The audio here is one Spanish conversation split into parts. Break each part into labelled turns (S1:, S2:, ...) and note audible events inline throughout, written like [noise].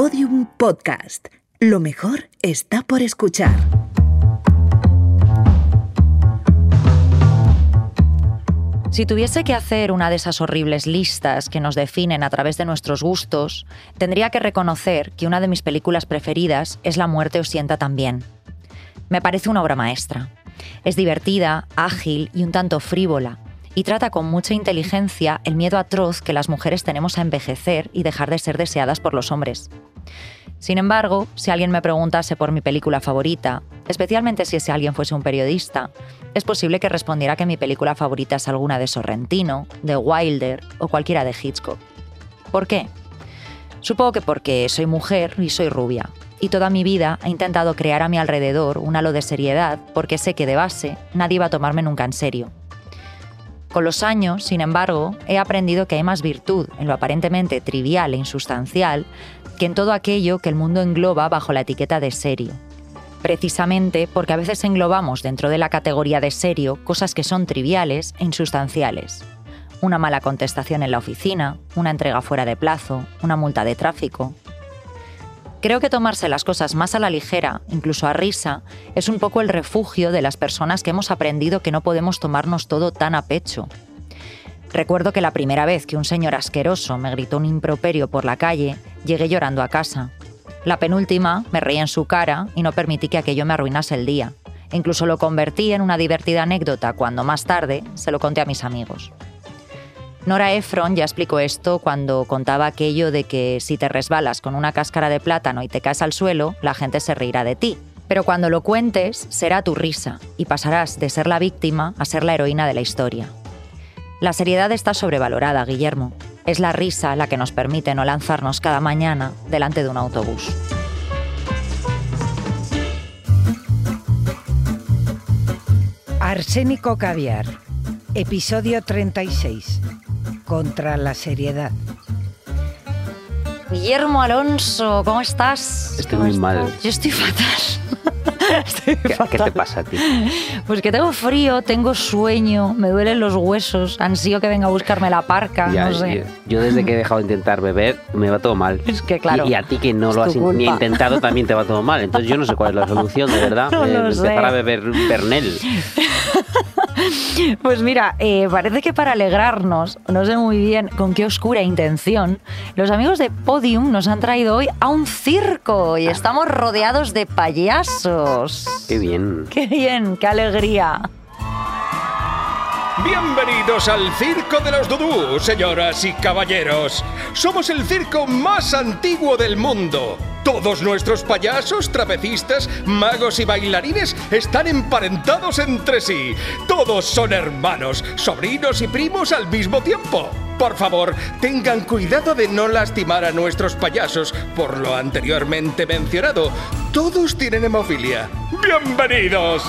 S1: Podium Podcast. Lo mejor está por escuchar.
S2: Si tuviese que hacer una de esas horribles listas que nos definen a través de nuestros gustos, tendría que reconocer que una de mis películas preferidas es La muerte os sienta también. Me parece una obra maestra. Es divertida, ágil y un tanto frívola, y trata con mucha inteligencia el miedo atroz que las mujeres tenemos a envejecer y dejar de ser deseadas por los hombres. Sin embargo, si alguien me preguntase por mi película favorita, especialmente si ese alguien fuese un periodista, es posible que respondiera que mi película favorita es alguna de Sorrentino, de Wilder o cualquiera de Hitchcock. ¿Por qué? Supongo que porque soy mujer y soy rubia, y toda mi vida he intentado crear a mi alrededor un halo de seriedad porque sé que de base nadie va a tomarme nunca en serio. Con los años, sin embargo, he aprendido que hay más virtud en lo aparentemente trivial e insustancial que en todo aquello que el mundo engloba bajo la etiqueta de serio. Precisamente porque a veces englobamos dentro de la categoría de serio cosas que son triviales e insustanciales. Una mala contestación en la oficina, una entrega fuera de plazo, una multa de tráfico. Creo que tomarse las cosas más a la ligera, incluso a risa, es un poco el refugio de las personas que hemos aprendido que no podemos tomarnos todo tan a pecho. Recuerdo que la primera vez que un señor asqueroso me gritó un improperio por la calle, llegué llorando a casa. La penúltima me reí en su cara y no permití que aquello me arruinase el día. Incluso lo convertí en una divertida anécdota cuando más tarde se lo conté a mis amigos. Nora Ephron ya explicó esto cuando contaba aquello de que si te resbalas con una cáscara de plátano y te caes al suelo, la gente se reirá de ti. Pero cuando lo cuentes, será tu risa y pasarás de ser la víctima a ser la heroína de la historia. La seriedad está sobrevalorada, Guillermo. Es la risa la que nos permite no lanzarnos cada mañana delante de un autobús.
S3: Arsénico Caviar, episodio 36. Contra la seriedad.
S2: Guillermo Alonso, ¿cómo estás?
S4: Estoy
S2: ¿Cómo
S4: muy mal.
S2: Yo estoy fatal. [laughs] Estoy
S4: ¿Qué, te pasa a ti?
S2: Pues que tengo frío, tengo sueño, me duelen los huesos, ansío que venga a buscarme la parca,
S4: Ya,
S2: no sé.
S4: yo, yo desde que he dejado de intentar beber me va todo mal.
S2: Es que, claro,
S4: Y, y a ti que no lo has ni intentado también te va todo mal. Entonces yo no sé cuál es la solución, de verdad. [laughs]
S2: No
S4: Eh, empezar
S2: sé.
S4: a beber Bernel. [laughs] [laughs]
S2: Pues mira, eh, parece que para alegrarnos, no sé muy bien con qué oscura intención, los amigos de Podium nos han traído hoy a un circo y estamos rodeados de payasos.
S4: Qué bien.
S2: ¡Qué bien! ¡Qué alegría!
S5: Bienvenidos al Circo de los Dudú, señoras y caballeros. Somos el circo más antiguo del mundo. Todos nuestros payasos, trapecistas, magos y bailarines están emparentados entre sí. Todos son hermanos, sobrinos y primos al mismo tiempo. Por favor, tengan cuidado de no lastimar a nuestros payasos. Por lo anteriormente mencionado, todos tienen hemofilia. ¡Bienvenidos!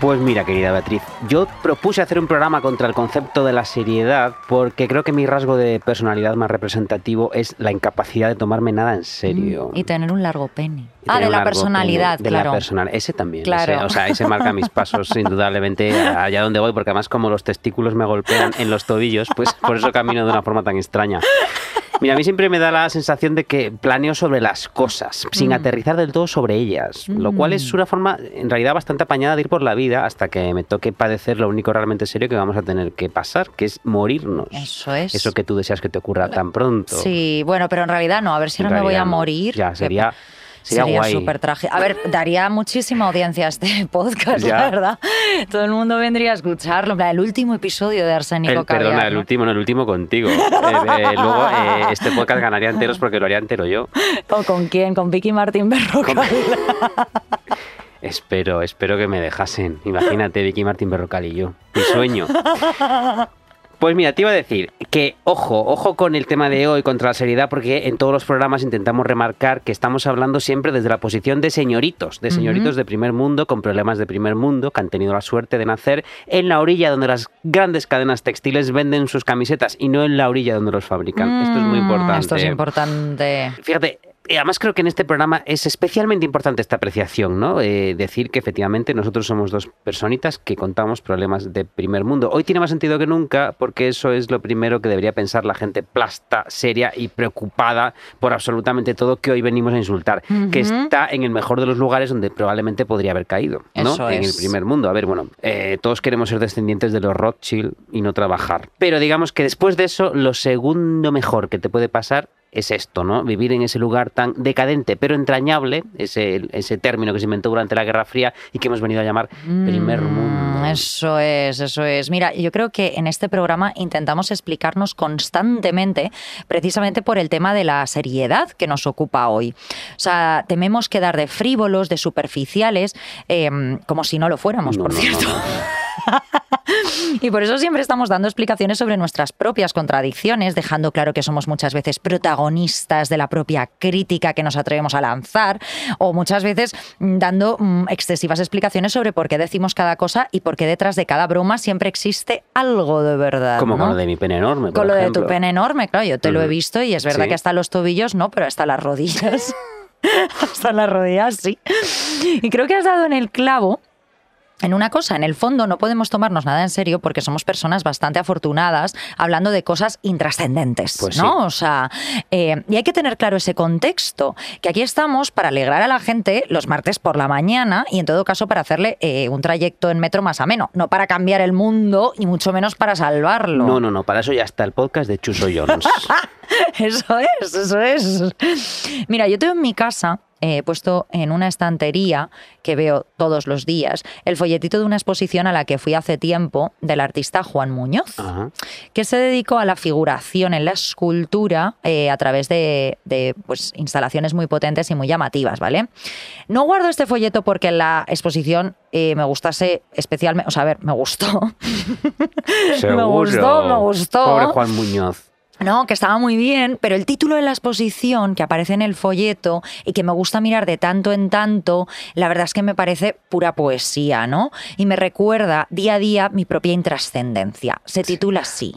S4: Pues mira, querida Beatriz, yo propuse hacer un programa contra el concepto de la seriedad porque creo que mi rasgo de personalidad más representativo es la incapacidad de tomarme nada en serio.
S2: Y tener un largo pene. Ah, de la personalidad,
S4: pene, de
S2: claro.
S4: la personal ese también
S2: Claro.
S4: ese, o sea ese marca mis pasos [laughs] indudablemente allá donde voy porque además como los testículos me golpean en los tobillos pues por eso camino de una forma tan extraña Mira, a mí siempre me da la sensación de que planeo sobre las cosas, sin
S2: Mm.
S4: aterrizar del todo sobre ellas, lo cual es una forma, en realidad, bastante apañada de ir por la vida hasta que me toque padecer lo único realmente serio que vamos a tener que pasar, que es morirnos.
S2: Eso es.
S4: Eso que tú deseas que te ocurra tan pronto.
S2: Sí, bueno, pero en realidad no. A ver si
S4: En
S2: no me voy a morir.
S4: Ya,
S2: que-
S4: sería, sería, guay.
S2: súper trágico. A ver, daría muchísima audiencia a este [laughs] podcast,
S4: Ya.
S2: la verdad. Todo el mundo vendría a escucharlo. El último episodio de Arsénico Caviar,
S4: perdona, el
S2: ¿no?
S4: último, no, el último contigo. [laughs] Eh, eh, luego eh, este podcast ganaría enteros porque lo haría entero yo. [laughs]
S2: ¿O con quién? ¿Con Vicky Martín Berrocal?
S4: Espero, espero que me dejasen. Imagínate, Vicky Martín Berrocal y yo. Mi sueño. Pues mira, te iba a decir que ojo, ojo con el tema de hoy contra la seriedad, porque en todos los programas intentamos remarcar que estamos hablando siempre desde la posición de señoritos, de señoritos de primer mundo, con problemas de primer mundo, que han tenido la suerte de nacer en la orilla donde las grandes cadenas textiles venden sus camisetas y no en la orilla donde los fabrican. esto es muy
S2: Mm,
S4: importante.
S2: Esto es importante.
S4: Fíjate, además creo que en este programa es especialmente importante esta apreciación, ¿no? Eh, decir que efectivamente nosotros somos dos personitas que contamos problemas de primer mundo. Hoy tiene más sentido que nunca porque eso es lo primero que debería pensar la gente plasta, seria y preocupada por absolutamente todo que hoy venimos a insultar, que está en el mejor de los lugares donde probablemente podría haber caído, ¿no?
S2: Eso
S4: en el primer mundo. A ver, bueno, eh, todos queremos ser descendientes de los Rothschild y no trabajar. Pero digamos que después de eso, lo segundo mejor que te puede pasar es esto, ¿no? Vivir en ese lugar tan decadente pero entrañable, ese, ese término que se inventó durante la Guerra Fría y que hemos venido a llamar primer mundo.
S2: Mm, Eso es, eso es. Mira, yo creo que en este programa intentamos explicarnos constantemente, precisamente por el tema de la seriedad que nos ocupa hoy. O sea, tememos quedar de frívolos, de superficiales, eh, como si no lo fuéramos,
S4: No,
S2: por
S4: no,
S2: cierto.
S4: no. [laughs] [laughs]
S2: Y por eso siempre estamos dando explicaciones sobre nuestras propias contradicciones, dejando claro que somos muchas veces protagonistas de la propia crítica que nos atrevemos a lanzar, o muchas veces mm, dando mm, excesivas explicaciones sobre por qué decimos cada cosa y por qué detrás de cada broma siempre existe algo de verdad.
S4: Como
S2: ¿no?
S4: con lo de mi pene enorme. por
S2: Con lo de tu pene enorme, claro, yo te lo he visto y es verdad
S4: Sí.
S2: que hasta los tobillos no, pero hasta las rodillas. [laughs] hasta las rodillas sí. Y creo que has dado en el clavo en una cosa, en el fondo no podemos tomarnos nada en serio porque somos personas bastante afortunadas hablando de cosas intrascendentes,
S4: Pues
S2: ¿no?
S4: sí.
S2: O sea, eh, y hay que tener claro ese contexto, que aquí estamos para alegrar a la gente los martes por la mañana y en todo caso para hacerle eh, un trayecto en metro más ameno, no para cambiar el mundo y mucho menos para salvarlo.
S4: No, no, no, para eso ya está el podcast de Chuso Jones. [laughs]
S2: Eso es, eso es. Mira, yo tengo en mi casa he puesto en una estantería que veo todos los días el folletito de una exposición a la que fui hace tiempo del artista Juan Muñoz,
S4: Ajá.
S2: que se dedicó a la figuración en la escultura eh, a través de, de, pues, instalaciones muy potentes y muy llamativas, ¿vale? No guardo este folleto porque en la exposición eh, me gustase especialmente, o sea, a ver, me gustó. [laughs]
S4: Seguro.
S2: gustó, me gustó.
S4: Pobre Juan Muñoz.
S2: No, que estaba muy bien, pero el título de la exposición que aparece en el folleto y que me gusta mirar de tanto en tanto, la verdad es que me parece pura poesía, ¿no? Y me recuerda día a día mi propia intrascendencia. Se titula así.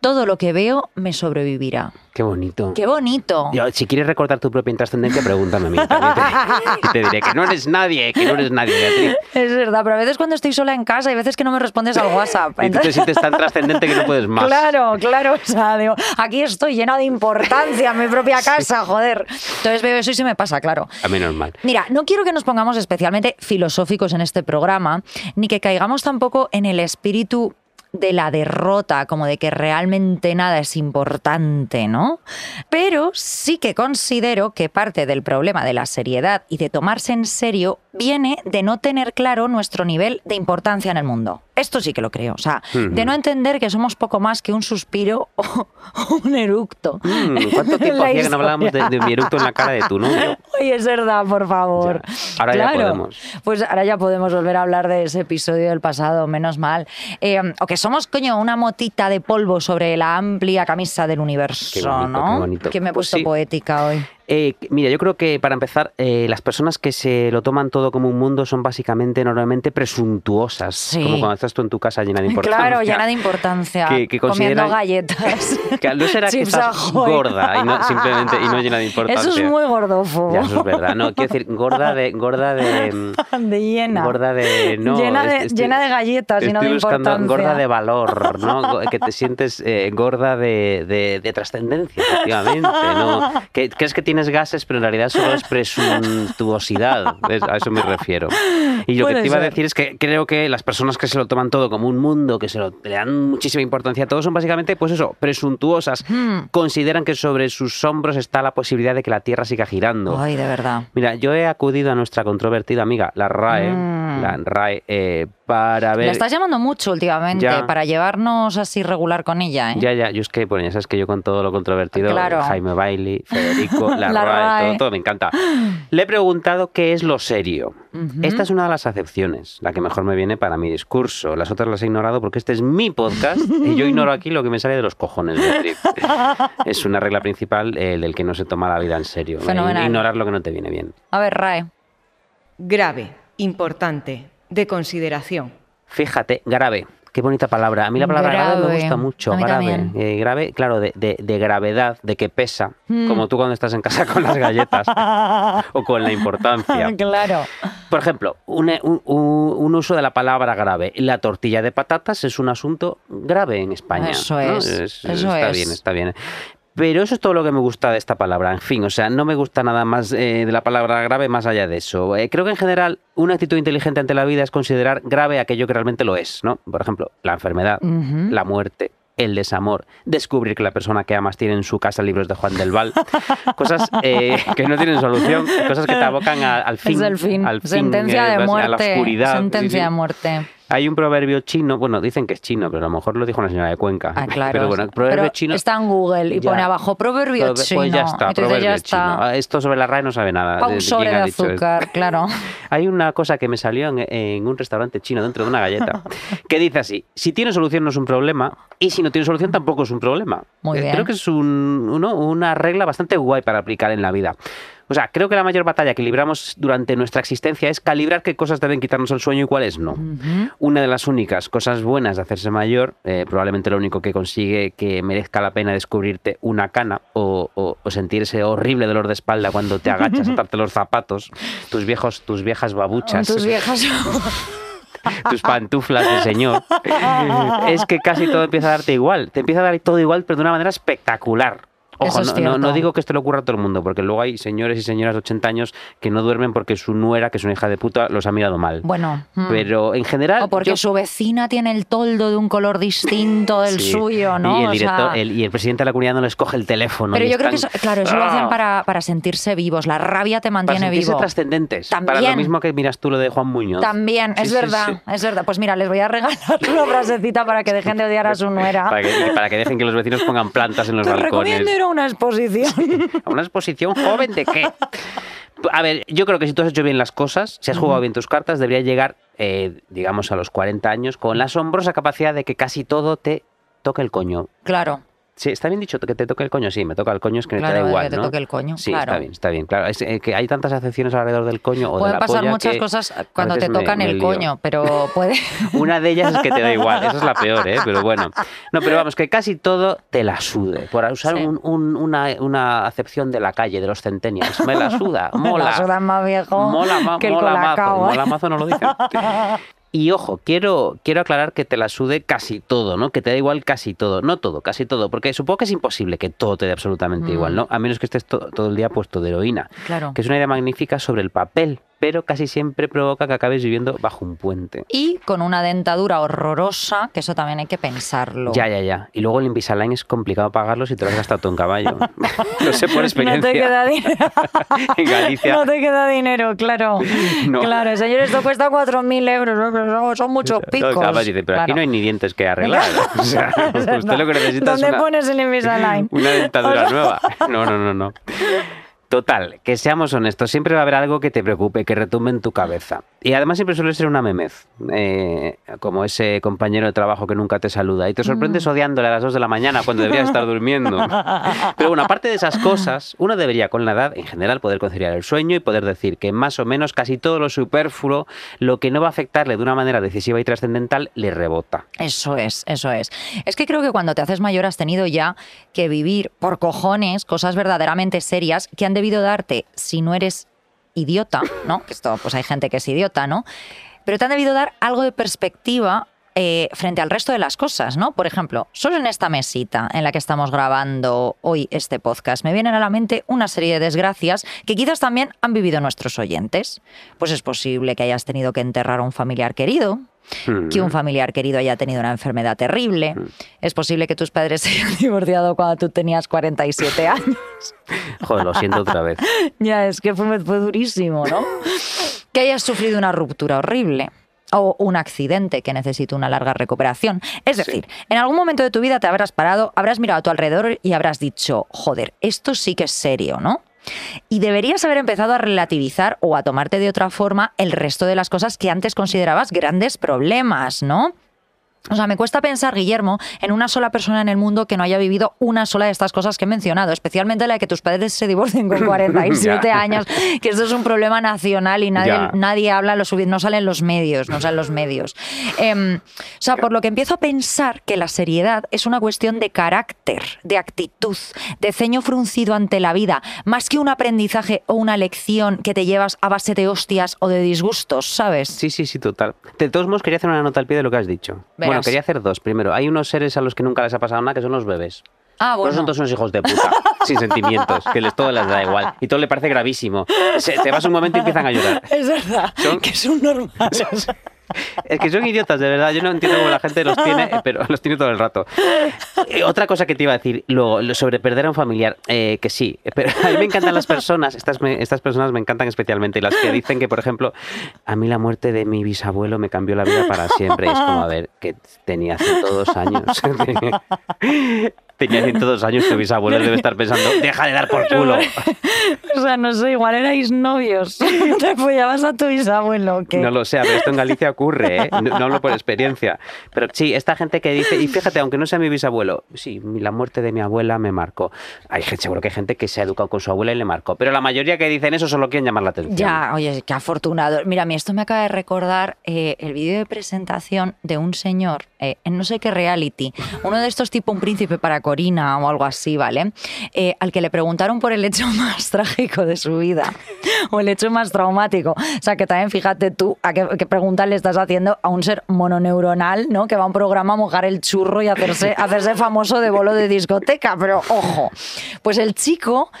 S2: Todo lo que veo me sobrevivirá.
S4: Qué bonito.
S2: ¡Qué bonito!
S4: Yo, si quieres recortar tu propia intrascendencia, pregúntame a mí. Te, te diré que no eres nadie, que no eres nadie, Beatriz.
S2: Es verdad, pero a veces cuando estoy sola en casa hay veces que no me respondes al WhatsApp.
S4: Y tú te
S2: Entonces-
S4: sientes tan trascendente que no puedes más.
S2: Claro, claro. O sea, digo, aquí estoy llena de importancia en mi propia casa, joder. Entonces veo eso y se me pasa, claro.
S4: A menos mal.
S2: Mira, no quiero que nos pongamos especialmente filosóficos en este programa, ni que caigamos tampoco en el espíritu de la derrota, como de que realmente nada es importante, ¿no? Pero sí que considero que parte del problema de la seriedad y de tomarse en serio viene de no tener claro nuestro nivel de importancia en el mundo. Esto sí que lo creo, o sea, de no entender que somos poco más que un suspiro o, [laughs] o un eructo.
S4: Mm, ¿Cuánto [laughs] tiempo hacía que no hablábamos de, mi eructo en la cara de tu novio?
S2: Oye, es verdad, por favor.
S4: Ya. Ahora ya podemos.
S2: Pues ahora ya podemos volver a hablar de ese episodio del pasado, menos mal. Eh, o que somos, coño, una motita de polvo sobre la amplia camisa del universo,
S4: Qué bonito,
S2: ¿no?
S4: qué bonito.
S2: Que me he
S4: Pues
S2: puesto
S4: sí.
S2: poética hoy.
S4: Eh, mira, yo creo que para empezar, eh, las personas que se lo toman todo como un mundo son básicamente normalmente presuntuosas.
S2: Sí.
S4: Como cuando estás tú en tu casa llena de [laughs] importancia.
S2: Claro, llena de importancia.
S4: Que- que
S2: comiendo galletas. [laughs]
S4: Que no será [laughs] que estás gorda y no, simplemente y no llena de importancia.
S2: Eso es muy gordófobo.
S4: Ya, eso es verdad. No, quiero decir, gorda de. Gorda de.
S2: de llena.
S4: Gorda de. No,
S2: llena, de,
S4: es- estoy-
S2: llena de galletas y no de importancia.
S4: gorda de valor, ¿no? Que te sientes eh, gorda de, de- de trascendencia, efectivamente, ¿no? Que crees que tienes gases, pero en realidad solo es presuntuosidad. [laughs] A eso me refiero. Y lo que te iba a decir es que creo que las personas que se lo toman todo como un mundo, que se lo, le dan muchísima importancia a todo, son básicamente, pues eso, presuntuosas.
S2: Hmm.
S4: Consideran que sobre sus hombros está la posibilidad de que la Tierra siga girando.
S2: Ay, de verdad.
S4: Mira, yo he acudido a nuestra controvertida amiga, la RAE,
S2: Mm.
S4: la RAE, eh, para ver...
S2: La estás llamando mucho últimamente
S4: Ya.
S2: para llevarnos así regular con ella, ¿eh?
S4: Ya, ya, yo es que, bueno, ya sabes que yo con todo lo controvertido,
S2: Claro.
S4: Jaime Bailey, Federico, [laughs] la,
S2: La
S4: RAE,
S2: RAE.
S4: Todo, todo me encanta. [gasps] Le he preguntado qué es lo serio. Esta es una de las acepciones, la que mejor me viene para mi discurso. Las otras las he ignorado porque este es mi podcast [laughs] y yo ignoro aquí lo que me sale de los cojones, Beatriz. [laughs] Es una regla principal eh, del que no se toma la vida en serio.
S2: Fenomenal.
S4: Ignorar lo que no te viene bien.
S2: A ver, Rae.
S6: Grave, importante, de consideración.
S4: Fíjate, grave. Qué bonita palabra. A mí la palabra grave, me gusta mucho. Grave. Eh, grave, claro, de, de- de gravedad, de que pesa.
S2: Mm.
S4: Como tú cuando estás en casa con las galletas. [laughs] o con la importancia.
S2: claro.
S4: Por ejemplo, un, un- un- un uso de la palabra grave. La tortilla de patatas es un asunto grave en España.
S2: Eso
S4: ¿no?
S2: es, eso
S4: está
S2: es.
S4: bien, está bien. Pero eso es todo lo que me gusta de esta palabra. En fin, o sea, no me gusta nada más eh, de la palabra grave más allá de eso. Eh, creo que en general una actitud inteligente ante la vida es considerar grave aquello que realmente lo es, ¿no? Por ejemplo, la enfermedad, la muerte, el desamor, descubrir que la persona que amas tiene en su casa libros de Juan del Val, [laughs] cosas eh, que no tienen solución, cosas que te abocan a- al fin,
S2: es el fin.
S4: al fin,
S2: Sentencia
S4: eh,
S2: de
S4: a la
S2: muerte.
S4: oscuridad.
S2: Sentencia
S4: Sí, sí.
S2: de muerte.
S4: Hay un proverbio chino, bueno, dicen que es chino, pero a lo mejor lo dijo una señora de Cuenca.
S2: Ah, [laughs] claro.
S4: Pero bueno, proverbio
S2: Pero
S4: chino.
S2: Está en Google y
S4: Ya.
S2: pone abajo proverbio
S4: Prove-
S2: chino.
S4: Pues ya está,
S2: y tú dices,
S4: proverbio
S2: ya está.
S4: chino. Ah, Esto sobre la RAE no sabe nada.
S2: Un sobre de azúcar, [laughs] claro.
S4: Hay una cosa que me salió en, en un restaurante chino dentro de una galleta [laughs] que dice así: si tiene solución no es un problema y si no tiene solución tampoco es un problema.
S2: Muy
S4: Eh,
S2: bien.
S4: Creo que es un- uno- una regla bastante guay para aplicar en la vida. O sea, creo que la mayor batalla que libramos durante nuestra existencia es calibrar qué cosas deben quitarnos el sueño y cuáles no. Una de las únicas cosas buenas de hacerse mayor, eh, probablemente lo único que consigue que merezca la pena descubrirte una cana o, o- o sentir ese horrible dolor de espalda cuando te agachas a atarte los zapatos, tus viejos, tus viejas babuchas,
S2: Tus viejas. [laughs]
S4: tus pantuflas de señor, es que casi todo empieza a darte igual. Te empieza a dar todo igual, pero de una manera espectacular. Ojo, no, no- no
S2: cierto.
S4: digo que esto le ocurra a todo el mundo, porque luego hay señores y señoras de 80 años que no duermen porque su nuera, que es una hija de puta, los ha mirado mal.
S2: Bueno. mm.
S4: Pero en general.
S2: O porque
S4: yo-
S2: su vecina tiene el toldo de un color distinto del [laughs]
S4: Sí.
S2: suyo, ¿no?
S4: Y el,
S2: O sea,
S4: director, el- y el presidente de la comunidad no les coge el teléfono.
S2: pero yo creo que eso, claro, eso lo hacen
S4: ¡Ah!
S2: para, para sentirse vivos. La rabia te
S4: Para
S2: mantiene
S4: sentirse
S2: vivo.
S4: trascendentes. Para lo
S2: También.
S4: mismo que miras tú lo de Juan Muñoz.
S2: También,
S4: Sí,
S2: es
S4: sí,
S2: verdad, es verdad. Pues mira, les voy a regalar una frasecita para que dejen de odiar a su [laughs] nuera.
S4: Para que, para que dejen que los vecinos pongan plantas en los
S2: Te
S4: balcones.
S2: recomiendo ir a una exposición.
S4: ¿A una exposición joven de qué? A ver, yo creo que si tú has hecho bien las cosas, si has jugado bien tus cartas, debería llegar, eh, digamos, a los 40 años con la asombrosa capacidad de que casi todo te toque el coño.
S2: claro,
S4: Sí, está bien dicho que te toque el coño, sí, me toca el coño, es que
S2: Claro,
S4: te da
S2: de
S4: igual,
S2: que te
S4: ¿no?
S2: toque el coño,
S4: Sí,
S2: claro.
S4: está bien, está bien, claro. Es eh, que hay tantas acepciones alrededor del coño o de
S2: pueden
S4: la
S2: pasar
S4: polla
S2: muchas
S4: que
S2: cosas cuando te
S4: me-
S2: tocan
S4: me
S2: el coño, pero [laughs] puede...
S4: Una de ellas es que te da igual, esa es la peor, ¿eh? Pero bueno. No, pero vamos, que casi todo te la sude. Por usar
S2: Sí.
S4: un- un- una, una acepción de la calle, de los centennials. Me la suda, [laughs] mola.
S2: La suda más viejo
S4: Mola, ma-
S2: que el
S4: mola mazo.
S2: colacao, ¿eh?
S4: Mola mazo no lo dicen. [laughs] Y ojo, quiero, quiero aclarar que te la sude casi todo, ¿no? Que te da igual casi todo. No todo, casi todo. Porque supongo que es imposible que todo te dé absolutamente
S2: Mm.
S4: igual, ¿no? A menos que estés to- todo el día puesto de heroína.
S2: Claro.
S4: Que es una idea magnífica sobre el papel, pero casi siempre provoca que acabes viviendo bajo un puente.
S2: Y con una dentadura horrorosa, que eso también hay que pensarlo.
S4: Ya, ya, ya. Y luego el Invisalign es complicado pagarlo si te lo has gastado en caballo. [laughs] Lo sé por experiencia.
S2: No te queda dinero. [laughs]
S4: En Galicia.
S2: No te queda dinero, claro. [laughs]
S4: No.
S2: Claro, señor, esto cuesta 4.000 euros. ¿no? Son- muchos picos.
S4: Capaz dice, pero aquí
S2: Claro.
S4: no hay ni dientes que arreglar. O sea, usted lo que necesita es
S2: ¿Dónde
S4: una,
S2: pones el Invisalign?
S4: una dentadura
S2: O sea-
S4: nueva. No, no, no, no. Total, que seamos honestos, siempre va a haber algo que te preocupe, que retumbe en tu cabeza. Y además siempre suele ser una memez, eh, como ese compañero de trabajo que nunca te saluda y te sorprendes
S2: Mm.
S4: odiándole a las 2 de la mañana cuando deberías estar durmiendo. [laughs] Pero bueno, aparte de esas cosas, uno debería con la edad en general poder conciliar el sueño y poder decir que más o menos casi todo lo superfluo, lo que no va a afectarle de una manera decisiva y trascendental, le rebota.
S2: Eso es, eso es. Es que creo que cuando te haces mayor has tenido ya que vivir por cojones cosas verdaderamente serias que han debido darte, si no eres idiota, ¿no? Que esto, pues hay gente que es idiota, ¿no? Pero te han debido dar algo de perspectiva eh, frente al resto de las cosas, ¿no? Por ejemplo, solo en esta mesita en la que estamos grabando hoy este podcast, me vienen a la mente una serie de desgracias que quizás también han vivido nuestros oyentes. Pues es posible que hayas tenido que enterrar a un familiar querido, que un familiar querido haya tenido una enfermedad terrible. Es posible que tus padres [laughs] se hayan divorciado cuando tú tenías 47 años.
S4: Joder, lo siento otra vez. [laughs]
S2: ya, es que fue, fue durísimo, ¿no? que hayas sufrido una ruptura horrible. O un accidente que necesite una larga recuperación. Es decir, en algún momento de tu vida te habrás parado, habrás mirado a tu alrededor y habrás dicho, joder, esto sí que es serio, ¿no? Y deberías haber empezado a relativizar o a tomarte de otra forma el resto de las cosas que antes considerabas grandes problemas, ¿no? O sea, me cuesta pensar, Guillermo, en una sola persona en el mundo que no haya vivido una sola de estas cosas que he mencionado, especialmente la de que tus padres se divorcien con [laughs] 47
S4: Ya.
S2: años, que esto es un problema nacional y nadie,
S4: Ya.
S2: nadie habla lo no salen los medios, no salen los medios. Em, o sea, por lo que empiezo a pensar que la seriedad es una cuestión de carácter, de actitud, de ceño fruncido ante la vida, más que un aprendizaje o una lección que te llevas a base de hostias o de disgustos, ¿sabes?
S4: Sí, sí, sí, total. De todos modos, quería hacer una nota al pie de lo que has dicho. Bueno, quería hacer dos. Primero, hay unos seres a los que nunca les ha pasado nada, que son los bebés.
S2: Ah, bueno.
S4: son todos unos hijos de puta, [laughs] sin sentimientos, que les todo les da igual. Y todo le parece gravísimo. Se- te vas un momento y empiezan a llorar.
S2: Es verdad,
S4: Son-
S2: que son normales. [laughs]
S4: Es que son idiotas, de verdad. Yo no entiendo cómo la gente los tiene, eh, pero los tiene todo el rato. Otra cosa que te iba a decir, lo sobre perder a un familiar, eh, que sí, pero a mí me encantan las personas, estas, estas personas me encantan especialmente, las que dicen que, por ejemplo, a mí la muerte de mi bisabuelo me cambió la vida para siempre. Es como, a ver, que tenía 102 años. [laughs] tenía 102 años, tu bisabuelo debe estar pensando, deja de dar por culo.
S2: O sea, no sé, igual erais novios. [laughs] Te follabas a tu bisabuelo, ¿o ¿qué?
S4: No lo sé, pero esto en Galicia ocurre, ¿eh? no, no hablo por experiencia. Pero sí, esta gente que dice, y fíjate, aunque no sea mi bisabuelo, sí, la muerte de mi abuela me marcó. Hay gente, seguro que hay gente que se ha educado con su abuela y le marcó, pero la mayoría que dicen eso solo quieren llamar la atención.
S2: Ya, oye, qué afortunado. Mira, a mí esto me acaba de recordar eh, el vídeo de presentación de un señor eh, en no sé qué reality, uno de estos tipo un príncipe para Corina o algo así, ¿vale? Eh, al que le preguntaron por el hecho [laughs] más trágico de su vida o el hecho más traumático. O sea, que también fíjate tú a qué, qué pregunta le estás haciendo a un ser mononeuronal, ¿no? Que va a un programa a mojar el churro y hacerse, hacerse famoso de bolo de discoteca. Pero ojo, pues el chico